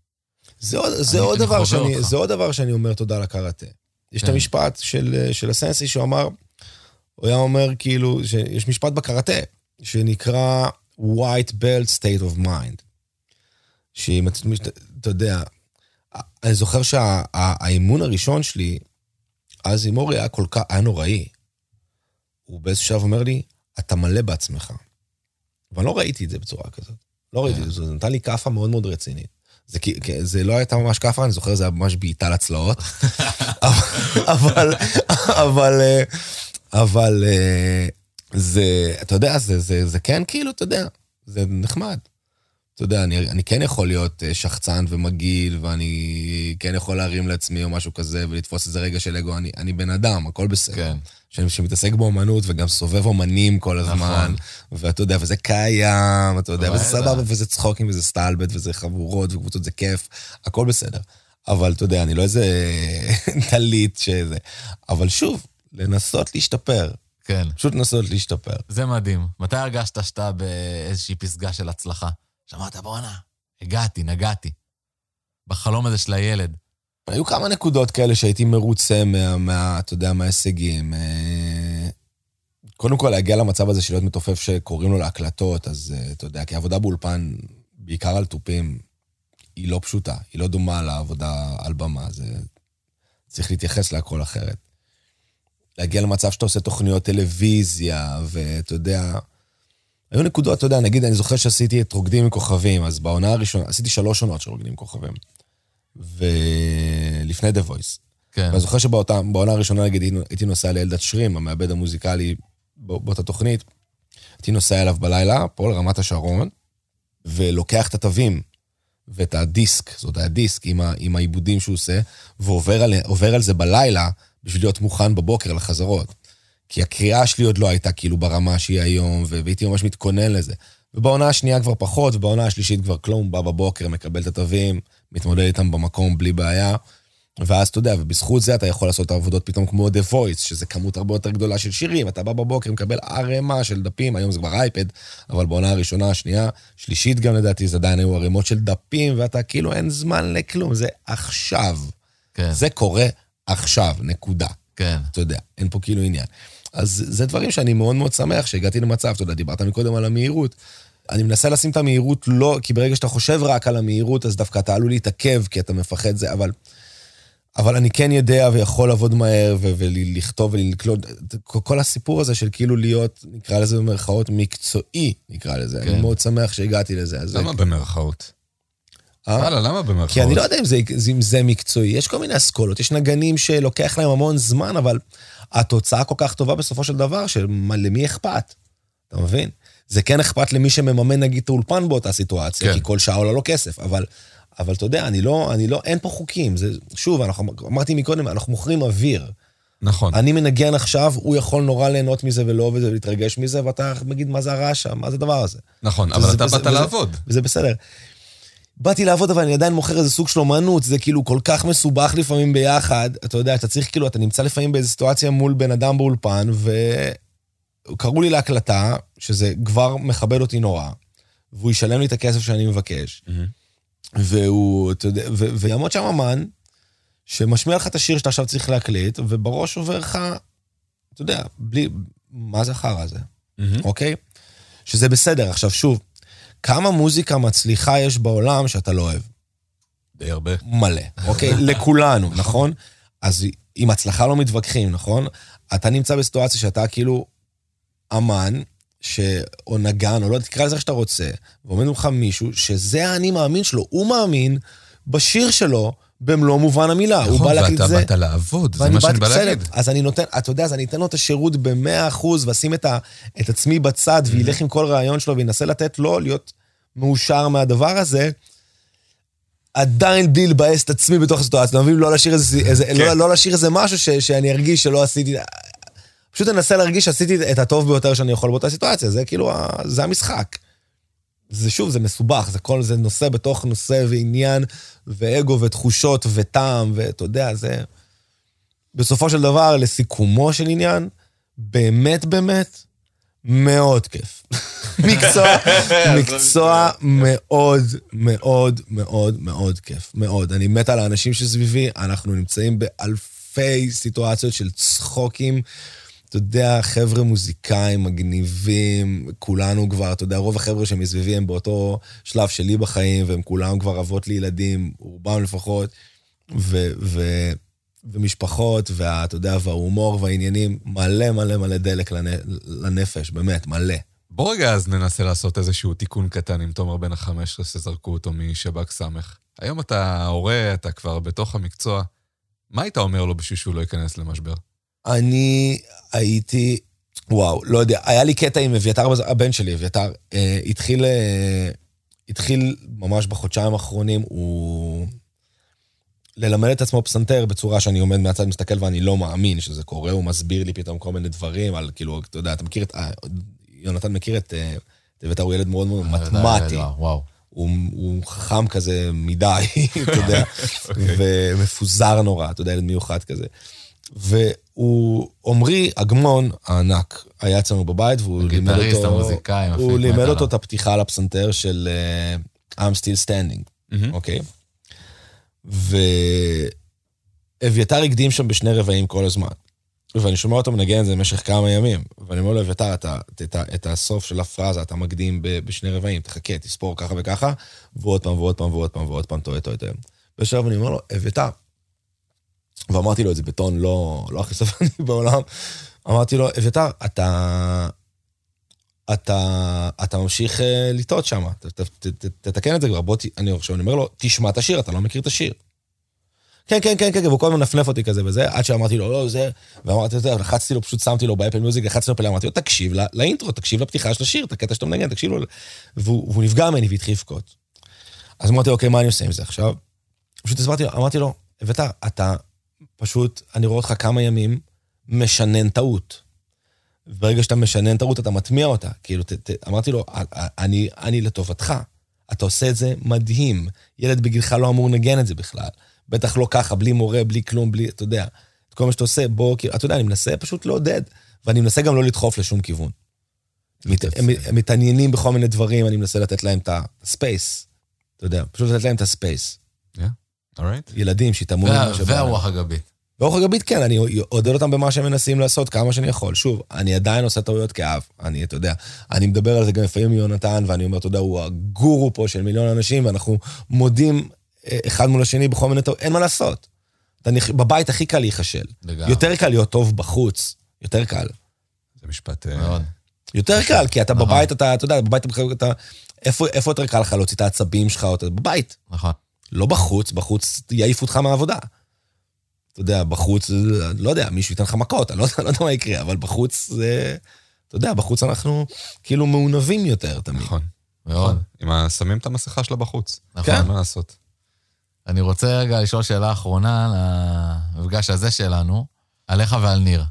זה עוד, זה, דבר שאני, זה עוד דבר שאני אומר תודה לקראטה. יש כן. את המשפט של, של הסנסי שהוא אמר, הוא היה אומר כאילו, יש משפט בקראטה שנקרא white belt state of mind. שאם אתה יודע, אני זוכר שהאימון הראשון שלי, אז עם אורי היה כל כך, היה נוראי. הוא באיזשהו שלב אומר לי, אתה מלא בעצמך. ואני לא ראיתי את זה בצורה כזאת. לא ראיתי את זה, זה נתן לי כאפה מאוד מאוד רצינית. זה, זה לא הייתה ממש כאפה, אני זוכר, זה היה ממש בעיטה לצלעות. אבל, אבל, אה, אבל, אה, זה, אתה יודע, זה, זה, זה כן כאילו, אתה יודע, זה נחמד. אתה יודע, אני, אני כן יכול להיות אה, שחצן ומגעיל, ואני כן יכול להרים לעצמי או משהו כזה, ולתפוס איזה רגע של אגו, אני, אני בן אדם, הכל בסדר. כן. שאני שמתעסק באומנות וגם סובב אומנים כל הזמן. נכון. ואתה יודע, וזה קיים, אתה יודע, וזה סבבה, וזה צחוקים, וזה סטלבט, וזה חבורות, וקבוצות, זה כיף, הכל בסדר. אבל אתה יודע, אני לא איזה טלית שזה... אבל שוב, לנסות להשתפר. כן. פשוט לנסות להשתפר. זה מדהים. מתי הרגשת שאתה באיזושהי פסגה של הצלחה? שאמרת, בואנה, הגעתי, נגעתי. בחלום הזה של הילד. היו כמה נקודות כאלה שהייתי מרוצה מה, מה אתה יודע, מההישגים. אה, קודם כל, להגיע למצב הזה של להיות מתופף שקוראים לו להקלטות, אז אה, אתה יודע, כי עבודה באולפן, בעיקר על תופים, היא לא פשוטה, היא לא דומה לעבודה על במה, זה... צריך להתייחס להכל אחרת. להגיע למצב שאתה עושה תוכניות טלוויזיה, ואתה יודע... היו נקודות, אתה יודע, נגיד, אני זוכר שעשיתי את רוקדים עם כוכבים, אז בעונה הראשונה, עשיתי שלוש עונות של רוקדים עם כוכבים. ולפני The Voice. כן. ואני זוכר שבעונה הראשונה, נגיד, הייתי נוסע לאלדד שרים, המעבד המוזיקלי באותה תוכנית, הייתי נוסע אליו בלילה, פה לרמת השרון, ולוקח את התווים ואת הדיסק, זאת אומרת, הדיסק עם, ה, עם העיבודים שהוא עושה, ועובר על, על זה בלילה בשביל להיות מוכן בבוקר לחזרות. כי הקריאה שלי עוד לא הייתה כאילו ברמה שהיא היום, והייתי ממש מתכונן לזה. ובעונה השנייה כבר פחות, ובעונה השלישית כבר כלום, בא בבוקר, מקבל את התווים, מתמודד איתם במקום בלי בעיה. ואז אתה יודע, ובזכות זה אתה יכול לעשות את העבודות פתאום כמו The Voice, שזה כמות הרבה יותר גדולה של שירים, אתה בא בבוקר, מקבל ערימה של דפים, היום זה כבר אייפד, אבל בעונה הראשונה, השנייה, שלישית גם לדעתי, זה עדיין היו ערימות של דפים, ואתה כאילו אין זמן לכלום, זה עכשיו. כן. זה קורה עכשיו, נקודה. כן. אתה יודע, אין פה כאילו עניין. אז זה דברים שאני מאוד מאוד שמח שהגעתי למצב, אתה יודע, דיברת מקודם על המהירות. אני מנסה לשים את המהירות לא, כי ברגע שאתה חושב רק על המהירות, אז דווקא אתה עלול להתעכב, כי אתה מפחד זה, אבל אבל אני כן יודע ויכול לעבוד מהר ו- ולכתוב ולקלוט, כל הסיפור הזה של כאילו להיות, נקרא לזה במרכאות, מקצועי, נקרא לזה. כן. אני מאוד שמח שהגעתי לזה. למה זה- במרכאות? אה? וואלה, למה במרכאות? כי אני לא יודע אם זה, אם זה מקצועי. יש כל מיני אסכולות, יש נגנים שלוקח להם המון זמן, אבל התוצאה כל כך טובה בסופו של דבר, שלמי אכפת? אתה מבין? זה כן אכפת למי שמממן נגיד את האולפן באותה סיטואציה, כן. כי כל שעה עולה לו כסף, אבל, אבל אתה יודע, אני לא, אני לא, אין פה חוקים. זה, שוב, אנחנו, אמרתי מקודם, אנחנו מוכרים אוויר. נכון. אני מנגן עכשיו, הוא יכול נורא ליהנות מזה ולאהוב את זה ולהתרגש מזה, ואתה מגיד, מה זה הרעש שם? מה זה הדבר הזה? נכון, אבל וזה- אתה וזה- באת וזה- לעבוד. וזה בסדר. באתי לעבוד, אבל אני עדיין מוכר איזה סוג של אומנות, זה כאילו כל כך מסובך לפעמים ביחד. אתה יודע, אתה צריך כאילו, אתה נמצא לפעמים באיזו סיטואציה מול בן אדם באולפן, וקראו לי להקלטה, שזה כבר מכבד אותי נורא, והוא ישלם לי את הכסף שאני מבקש, והוא, אתה יודע, ו- ויעמוד שם אמן, שמשמיע לך את השיר שאתה עכשיו צריך להקליט, ובראש עובר לך, אתה יודע, בלי, מה זה החרא הזה? מהמם. אוקיי? שזה בסדר. עכשיו, שוב, כמה מוזיקה מצליחה יש בעולם שאתה לא אוהב? די הרבה. מלא, אוקיי? לכולנו, נכון? אז עם הצלחה לא מתווכחים, נכון? אתה נמצא בסיטואציה שאתה כאילו אמן, ש... או נגן, או לא יודע, תקרא לזה איך שאתה רוצה, ועומד מולך מישהו שזה האני מאמין שלו, הוא מאמין בשיר שלו במלוא מובן המילה. הוא נכון, בא להקליט את ואתה זה. באת לעבוד, זה מה שאני בא להגיד. אז אני נותן, אתה יודע, אז אני אתן לו את השירות במאה אחוז, ואשים את, ה, את עצמי בצד, וילך עם כל רעיון שלו, וינסה לתת לו להיות מאושר מהדבר הזה, עדיין בלי לבאס את עצמי בתוך הסיטואציה, אתה מבין? לא להשאיר איזה, איזה, כן. לא, לא להשאיר איזה משהו ש, שאני ארגיש שלא עשיתי, פשוט אנסה להרגיש שעשיתי את הטוב ביותר שאני יכול באותה סיטואציה, זה כאילו, זה המשחק. זה שוב, זה מסובך, זה כל, זה נושא בתוך נושא ועניין, ואגו ותחושות וטעם, ואתה יודע, זה... בסופו של דבר, לסיכומו של עניין, באמת באמת, מאוד כיף. מקצוע, מקצוע מאוד מאוד מאוד מאוד כיף. מאוד. אני מת על האנשים שסביבי, אנחנו נמצאים באלפי סיטואציות של צחוקים. אתה יודע, חבר'ה מוזיקאים, מגניבים, כולנו כבר, אתה יודע, רוב החבר'ה שמסביבי הם באותו שלב שלי בחיים, והם כולם כבר אבות לילדים, רובם לפחות, ו... ו ומשפחות, ואתה יודע, וההומור והעניינים, מלא מלא מלא דלק לנ... לנפש, באמת, מלא. בוא רגע אז ננסה לעשות איזשהו תיקון קטן עם תומר בן ה-15 שזרקו אותו משב"כ סמך. היום אתה הורה, אתה כבר בתוך המקצוע. מה היית אומר לו בשביל שהוא לא ייכנס למשבר? אני הייתי, וואו, לא יודע, היה לי קטע עם אביתר, הבן שלי, אביתר, אה, התחיל, אה, התחיל ממש בחודשיים האחרונים, הוא... ללמד את עצמו פסנתר בצורה שאני עומד מהצד, מסתכל ואני לא מאמין שזה קורה, הוא מסביר לי פתאום כל מיני דברים על, כאילו, אתה יודע, אתה מכיר את... אה, יונתן מכיר את... אה, את אביתר הוא ילד מאוד מאוד מתמטי. וואו. הוא, הוא חכם כזה מדי, אתה יודע, ומפוזר נורא, אתה יודע, ילד מיוחד כזה. והוא, עמרי אגמון הענק, היה אצלנו בבית, והוא לימד הגיטריסט, אותו... המוזיקאי, מפיק הוא לימד. אותו את הפתיחה על הפסנתר של uh, I'm Still Standing. אוקיי? ואביתר הקדים שם בשני רבעים כל הזמן. ואני שומע אותו מנגן את זה במשך כמה ימים. ואני אומר לו, אביתר, את, הסוף של הפרזה אתה מקדים בשני רבעים, תחכה, תספור ככה וככה, ועוד פעם ועוד פעם ועוד פעם ועוד פעם, טועה, טועה, טועה. בשלב אני אומר לו, אביתר, ואמרתי לו את זה בטון לא, לא הכי סבלני בעולם, אמרתי לו, אביתר, אתה... אתה, אתה ממשיך אה, לטעות שם, תתקן את זה כבר, בוא, אני עכשיו אני אומר לו, תשמע את השיר, אתה לא מכיר את השיר. כן, כן, כן, כן, והוא כל הזמן מנפנף אותי כזה וזה, עד שאמרתי לו, לא, זה, ואמרתי לו, לחצתי לו, פשוט שמתי לו באפל מיוזיק, לחצתי לו פלא, אמרתי לו, תקשיב לא- לאינטרו, תקשיב לפתיחה של השיר, את הקטע שאתה מנגן, תקשיב לו, והוא, והוא נפגע ממני והתחיל לבכות. אז אמרתי, אוקיי, מה אני עושה עם זה עכשיו? פשוט הסברתי לו, אמרתי לו, אביתר, אתה פשוט, אני רואה אותך כמה ימים, משנן טעות. ברגע שאתה משנן טעות, אתה מטמיע אותה. כאילו, ת, ת, אמרתי לו, אני, אני לטובתך. אתה עושה את זה מדהים. ילד בגילך לא אמור לנגן את זה בכלל. בטח לא ככה, בלי מורה, בלי כלום, בלי, אתה יודע. את כל מה שאתה עושה, בוא, כאילו, אתה יודע, אני מנסה פשוט לעודד. ואני מנסה גם לא לדחוף לשום כיוון. מת, הם, הם מתעניינים בכל מיני דברים, אני מנסה לתת להם את הספייס. אתה יודע, פשוט לתת להם את הספייס. אורייט? ילדים שיתאמו וה- ממה שבא. והרוח הגבית. ברוח הגבית, כן, אני עודד אותם במה שהם מנסים לעשות כמה שאני יכול. שוב, אני עדיין עושה טעויות כאב. אני, אתה יודע, אני מדבר על זה גם לפעמים עם יונתן, ואני אומר, אתה יודע, הוא הגורו פה של מיליון אנשים, ואנחנו מודים אה, אחד מול השני בכל מיני טעויות. אין מה לעשות. אתה נכ... בבית הכי קל להיכשל. לגמרי. יותר קל להיות טוב בחוץ, יותר קל. זה משפט... אה, מאוד. יותר קל, כי אתה נכון. בבית, אתה, אתה יודע, בבית אתה... אתה איפה, איפה יותר קל לך להוציא את העצבים שלך? אתה בבית. נכון. לא בחוץ, בחוץ יעיפו אותך מהעבודה. אתה יודע, בחוץ, לא יודע, מישהו ייתן לך מכות, אני לא, לא יודע מה יקרה, אבל בחוץ זה... אתה יודע, בחוץ אנחנו כאילו מעונבים יותר תמיד. נכון. מאוד. עם ה- שמים את המסכה שלה בחוץ. נכון. אין מה לעשות. אני רוצה רגע לשאול שאלה אחרונה למפגש הזה שלנו, עליך ועל ניר.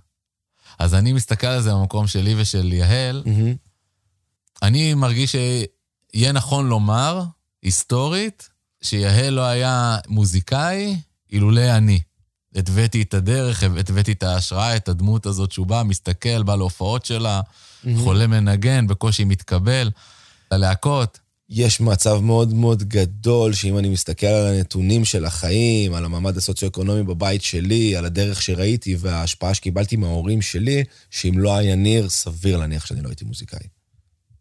אז אני מסתכל על זה במקום שלי ושל יהל, מהמם. אני מרגיש שיהיה נכון לומר, היסטורית, שיהל לא היה מוזיקאי אילולא אני. התוויתי את הדרך, התוויתי את ההשראה, את הדמות הזאת שהוא בא, מסתכל, בא להופעות שלה, חולה מנגן, בקושי מתקבל, ללהקות. יש מצב מאוד מאוד גדול, שאם אני מסתכל על הנתונים של החיים, על המעמד הסוציו-אקונומי בבית שלי, על הדרך שראיתי וההשפעה שקיבלתי מההורים שלי, שאם לא היה ניר, סביר להניח שאני לא הייתי מוזיקאי.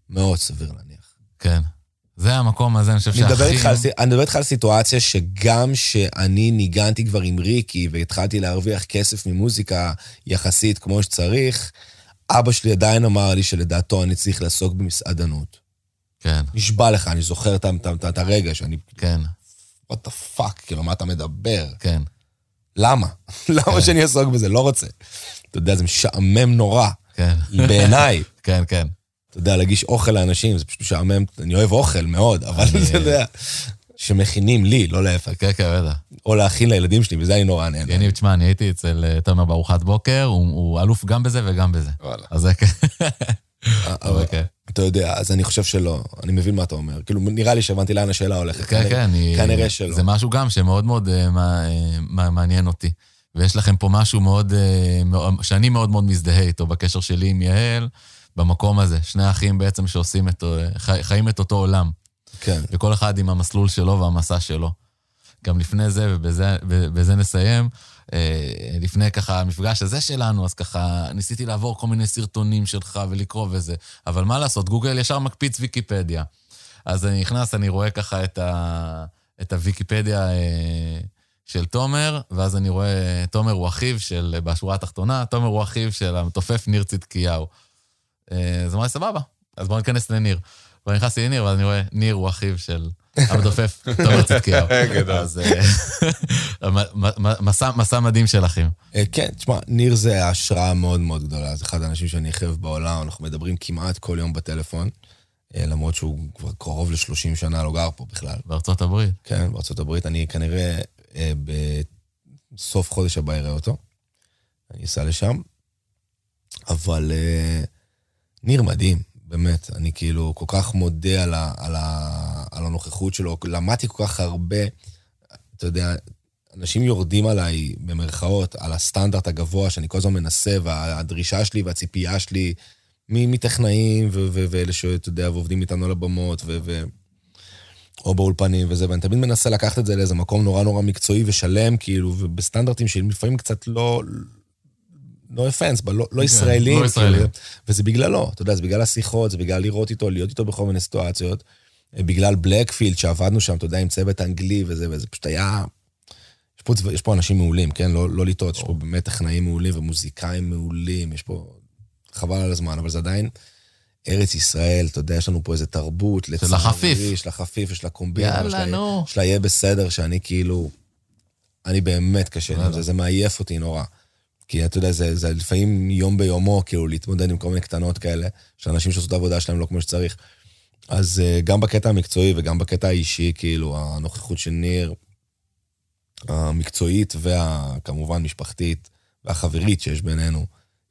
מאוד סביר להניח. כן. זה המקום הזה, אני חושב שהכי... אני מדבר איתך על סיטואציה שגם שאני ניגנתי כבר עם ריקי והתחלתי להרוויח כסף ממוזיקה יחסית כמו שצריך, אבא שלי עדיין אמר לי שלדעתו אני צריך לעסוק במסעדנות. כן, נשבע לך, אני זוכר את, הרגע שאני, כן, what the fuck, כאילו, מה אתה מדבר? כן. למה? למה שאני אעסוק בזה? לא רוצה. אתה יודע, זה משעמם נורא, כן, בעיניי. כן, כן. אתה יודע, להגיש אוכל לאנשים, זה פשוט משעמם, אני אוהב אוכל מאוד, אבל אתה יודע, שמכינים לי, לא להפך. כן, כן, בטח. או להכין לילדים שלי, וזה אני נורא נהנה. יניב, תשמע, אני הייתי אצל אה, תומר בארוחת בוקר, הוא אלוף גם בזה וגם בזה. וואלה. אז זה כן. אבל אבל כן. אתה יודע, אז אני חושב שלא, אני מבין מה אתה אומר. כאילו, נראה לי שהבנתי לאן השאלה הולכת. כן, כן, אני... כנראה שלא. זה משהו גם שמאוד מאוד אה, מה- אה, מה- מעניין אותי. ויש לכם פה משהו אה, מאוד- שאני מאוד מאוד מזדהה איתו בקשר שלי עם יעל, במקום הזה. שני אחים בעצם שעושים את, אה, חי- חיים את אותו עולם. כן. וכל אחד עם המסלול שלו והמסע שלו. גם לפני זה, ובזה בזה נסיים, אה, לפני ככה המפגש הזה שלנו, אז ככה ניסיתי לעבור כל מיני סרטונים שלך ולקרוא וזה, אבל מה לעשות, גוגל ישר מקפיץ ויקיפדיה. אז אני נכנס, אני רואה ככה את, ה, את הוויקיפדיה אה, של תומר, ואז אני רואה, תומר הוא אחיו של, בשורה התחתונה, תומר הוא אחיו של המתופף ניר צדקיהו. אה, אז אמרתי, סבבה, אז בואו ניכנס לניר. ואני נכנסתי לניר, ואז אני רואה, ניר הוא אחיו של המתופף, תומר צדקיהו. גדול. אז אה, מסע- מדהים של אחים. אה, כן, תשמע, ניר זה השראה מאוד מאוד גדולה. זה אחד האנשים שאני הכי אוהב בעולם, אנחנו מדברים כמעט כל יום בטלפון, אה, למרות שהוא כבר קרוב ל-30 שנה לא גר פה בכלל. בארצות הברית. כן, בארצות הברית. אני כנראה אה, בסוף חודש הבא אראה אותו. אני אסע לשם. אבל אה, ניר מדהים, באמת. אני כאילו כל כך מודה על, ה, על, ה, על הנוכחות שלו. למדתי כל כך הרבה, אתה יודע, אנשים יורדים עליי, במרכאות, על הסטנדרט הגבוה שאני כל הזמן מנסה, והדרישה שלי והציפייה שלי מטכנאים, ואלה שאתה יודע, ועובדים איתנו על הבמות, ו... ו- או באולפנים וזה, ואני תמיד מנסה לקחת את זה לאיזה מקום נורא נורא מקצועי ושלם, כאילו, ובסטנדרטים שהם לפעמים קצת לא... no offense, but לא, לא ישראלים. לא ישראלים. כאילו, וזה בגללו, אתה יודע, זה בגלל השיחות, זה בגלל לראות איתו, להיות איתו בכל מיני סיטואציות. אה, בגלל בלקפילד, שעבדנו שם, אתה יודע, עם צוות אנגלי וזה, וזה פשוט היה... יש פה, יש פה אנשים מעולים, כן? לא, לא לטעות, יש פה באמת טכנאים מעולים ומוזיקאים מעולים, יש פה... חבל על הזמן, אבל זה עדיין ארץ ישראל, אתה יודע, יש לנו פה איזה תרבות, החפיף. של החפיף ושל הקומבינה. יאללה, ושל ה- נו. של היהיה בסדר, שאני כאילו... אני באמת קשה לי יאללה. זה, זה מעייף אותי נורא. כי אתה יודע, זה, זה לפעמים יום ביומו, כאילו, להתמודד עם כל מיני קטנות כאלה, של אנשים שעשו את העבודה שלהם לא כמו שצריך. אז אה, גם בקטע המקצועי וגם בקטע האישי, כאילו, הנוכחות של ניר, המקצועית וכמובן משפחתית והחברית שיש בינינו,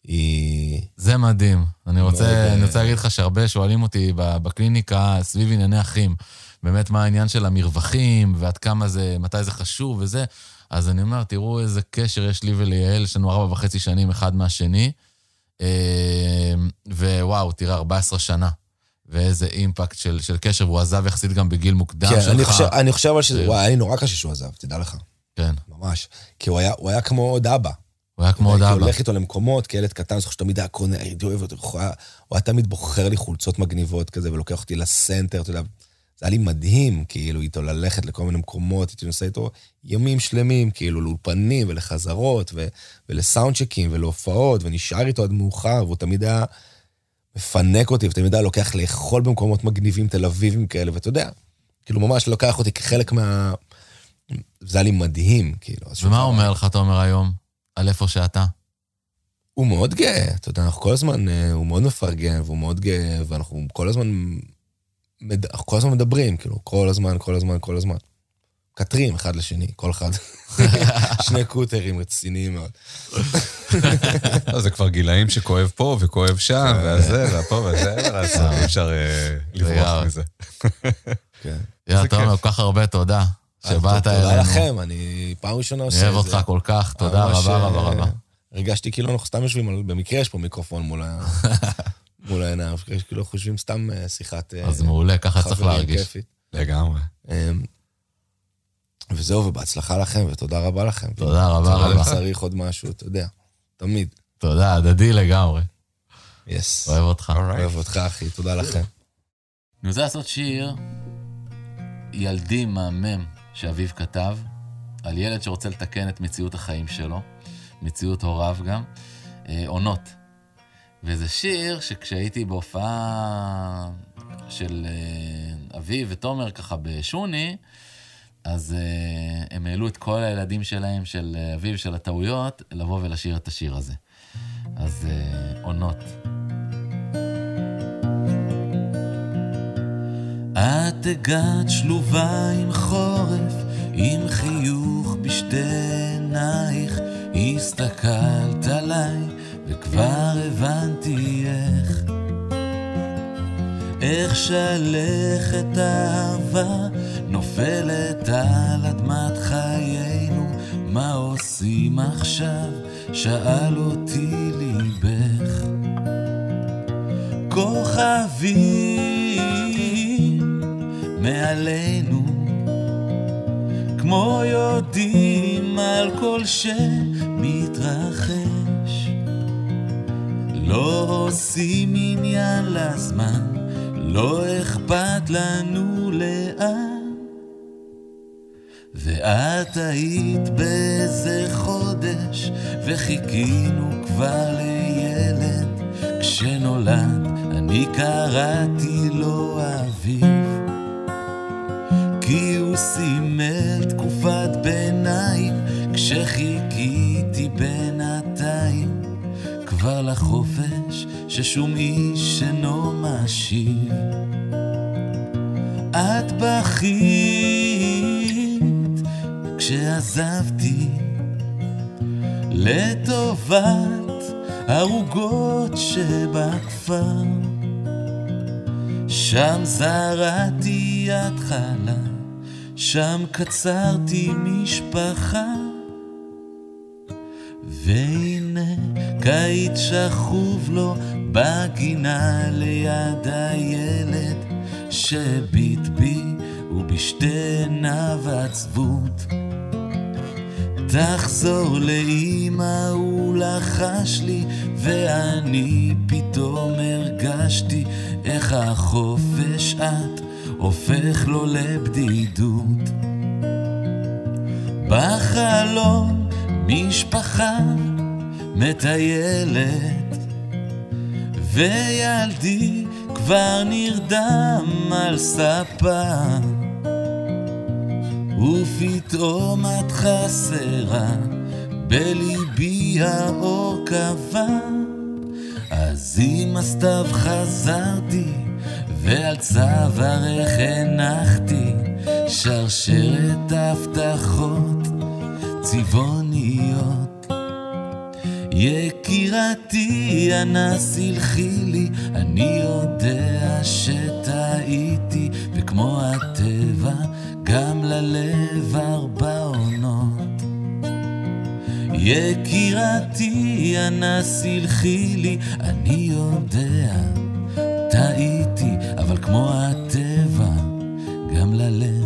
היא... זה מדהים. אני מאוד, רוצה, אה, אני רוצה להגיד לך שהרבה שואלים אותי בקליניקה סביב ענייני אחים. באמת, מה העניין של המרווחים, ועד כמה זה, מתי זה חשוב וזה. אז אני אומר, תראו איזה קשר יש לי וליעל, יש לנו ארבע וחצי שנים אחד מהשני. אה, ווואו, תראה, 14 שנה. ואיזה אימפקט של, של קשר, והוא עזב יחסית גם בגיל מוקדם כן, שלך. אני חושב, אני חושב אבל שזה... אה. וואי, היה לי נורא קשה שהוא עזב, תדע לך. כן, ממש. כי הוא היה, הוא היה כמו עוד אבא. הוא היה כמו עוד הייתי אבא. הולך איתו למקומות, כילד קטן, זוכר שתמיד היה קונה, הייתי אוהב אותו, הוא היה תמיד בוחר לי חולצות מגניבות כזה, ולוקח אותי לסנטר, אתה יודע. זה היה לי מדהים, כאילו, איתו ללכת לכל מיני מקומות, הייתי נוסע איתו ימים שלמים, כאילו, לאולפנים ולחזרות, ו- ולסאונד צ'קים ולהופעות, ונשאר איתו עד מאוחר, והוא תמיד היה מפנק אותי, ותמיד היה לוקח לאכול במקומות מגניבים, תל אביבים כאלה, ואתה יודע, כאילו, ממש לקח אותי כחלק מה... זה היה לי מדהים, כאילו. ומה שהוא- אומר לך תומר היום על איפה שאתה? הוא מאוד גאה, אתה יודע, אנחנו כל הזמן, אה, הוא מאוד מפרגן, והוא מאוד גאה, ואנחנו כל הזמן. אנחנו כל הזמן מדברים, כאילו, כל הזמן, כל הזמן, כל הזמן. מקטרים אחד לשני, כל אחד. שני קוטרים רציניים מאוד. לא, זה כבר גילאים שכואב פה וכואב שם, כן. והזה, והפה וזה, אין מה לעשות, אי אפשר אה, לברוח. מזה. כן. יאללה, תומר. כל כך הרבה תודה שבאת אלינו. תודה לכם, אני פעם ראשונה עושה אני את אוהב זה. אותך כל כך, תודה רבה רבה אה, רבה. הרגשתי כאילו אנחנו סתם יושבים, על- במקרה יש פה מיקרופון מול ה- מול העיניים, כאילו חושבים סתם אה, שיחת אה, אז מעולה, ככה צריך להרגיש. כיפית. לגמרי. אמ, וזהו, ובהצלחה לכם, ותודה רבה לכם. תודה רבה אם רבה. צריך עוד משהו, אתה יודע, תמיד. תודה, הדדי לגמרי. יס. אוהב אותך. אוהב אותך, אחי, תודה לכם. אני רוצה לעשות שיר ילדי מהמם שאביו כתב, על ילד שרוצה לתקן את מציאות החיים שלו, מציאות הוריו גם, אה, עונות. וזה שיר שכשהייתי בהופעה של אה, אביו ותומר ככה בשוני, אז אה, הם העלו את כל הילדים שלהם, של אה, אביו, של הטעויות, לבוא ולשיר את השיר הזה. אז אה, עונות. את הגעת שלובה עם חורף, עם חיוך בשתי עינייך, הסתכלת עליי וכבר הבנתי איך. איך שלכת אהבה נופלת על אדמת חיינו, מה עושים עכשיו? שאל אותי ליבך. כוכבים מעלינו, כמו יודעים על כל שמתרחש. לא עושים עניין לזמן, לא אכפת לנו לאן. ואת היית באיזה חודש, וחיכינו כבר לילד. כשנולד, אני קראתי לו אביב. כי הוא סימל תקופת ביניים, כשחיכיתי כבר לחופש ששום איש אינו משיב. את בכית כשעזבתי לטובת ערוגות שבכפר. שם זרעתי התחלה, שם קצרתי משפחה. והנה קיץ שכוב לו בגינה ליד הילד שביט בי ובשתי עיניו עצבות. תחזור לאמא, הוא לחש לי, ואני פתאום הרגשתי איך החופש את הופך לו לבדידות. בחלום משפחה מטיילת, וילדי כבר נרדם על ספה. ופתאום את חסרה, בליבי האור קבע. אז עם הסתיו חזרתי, ועל צווארך הנחתי שרשרת הבטחות צבעוניות. יקירתי, אנא סלחי לי, אני יודע שטעיתי, וכמו הטבע, גם ללב ארבע עונות. יקירתי, אנא סלחי לי, אני יודע, טעיתי, אבל כמו הטבע, גם ללב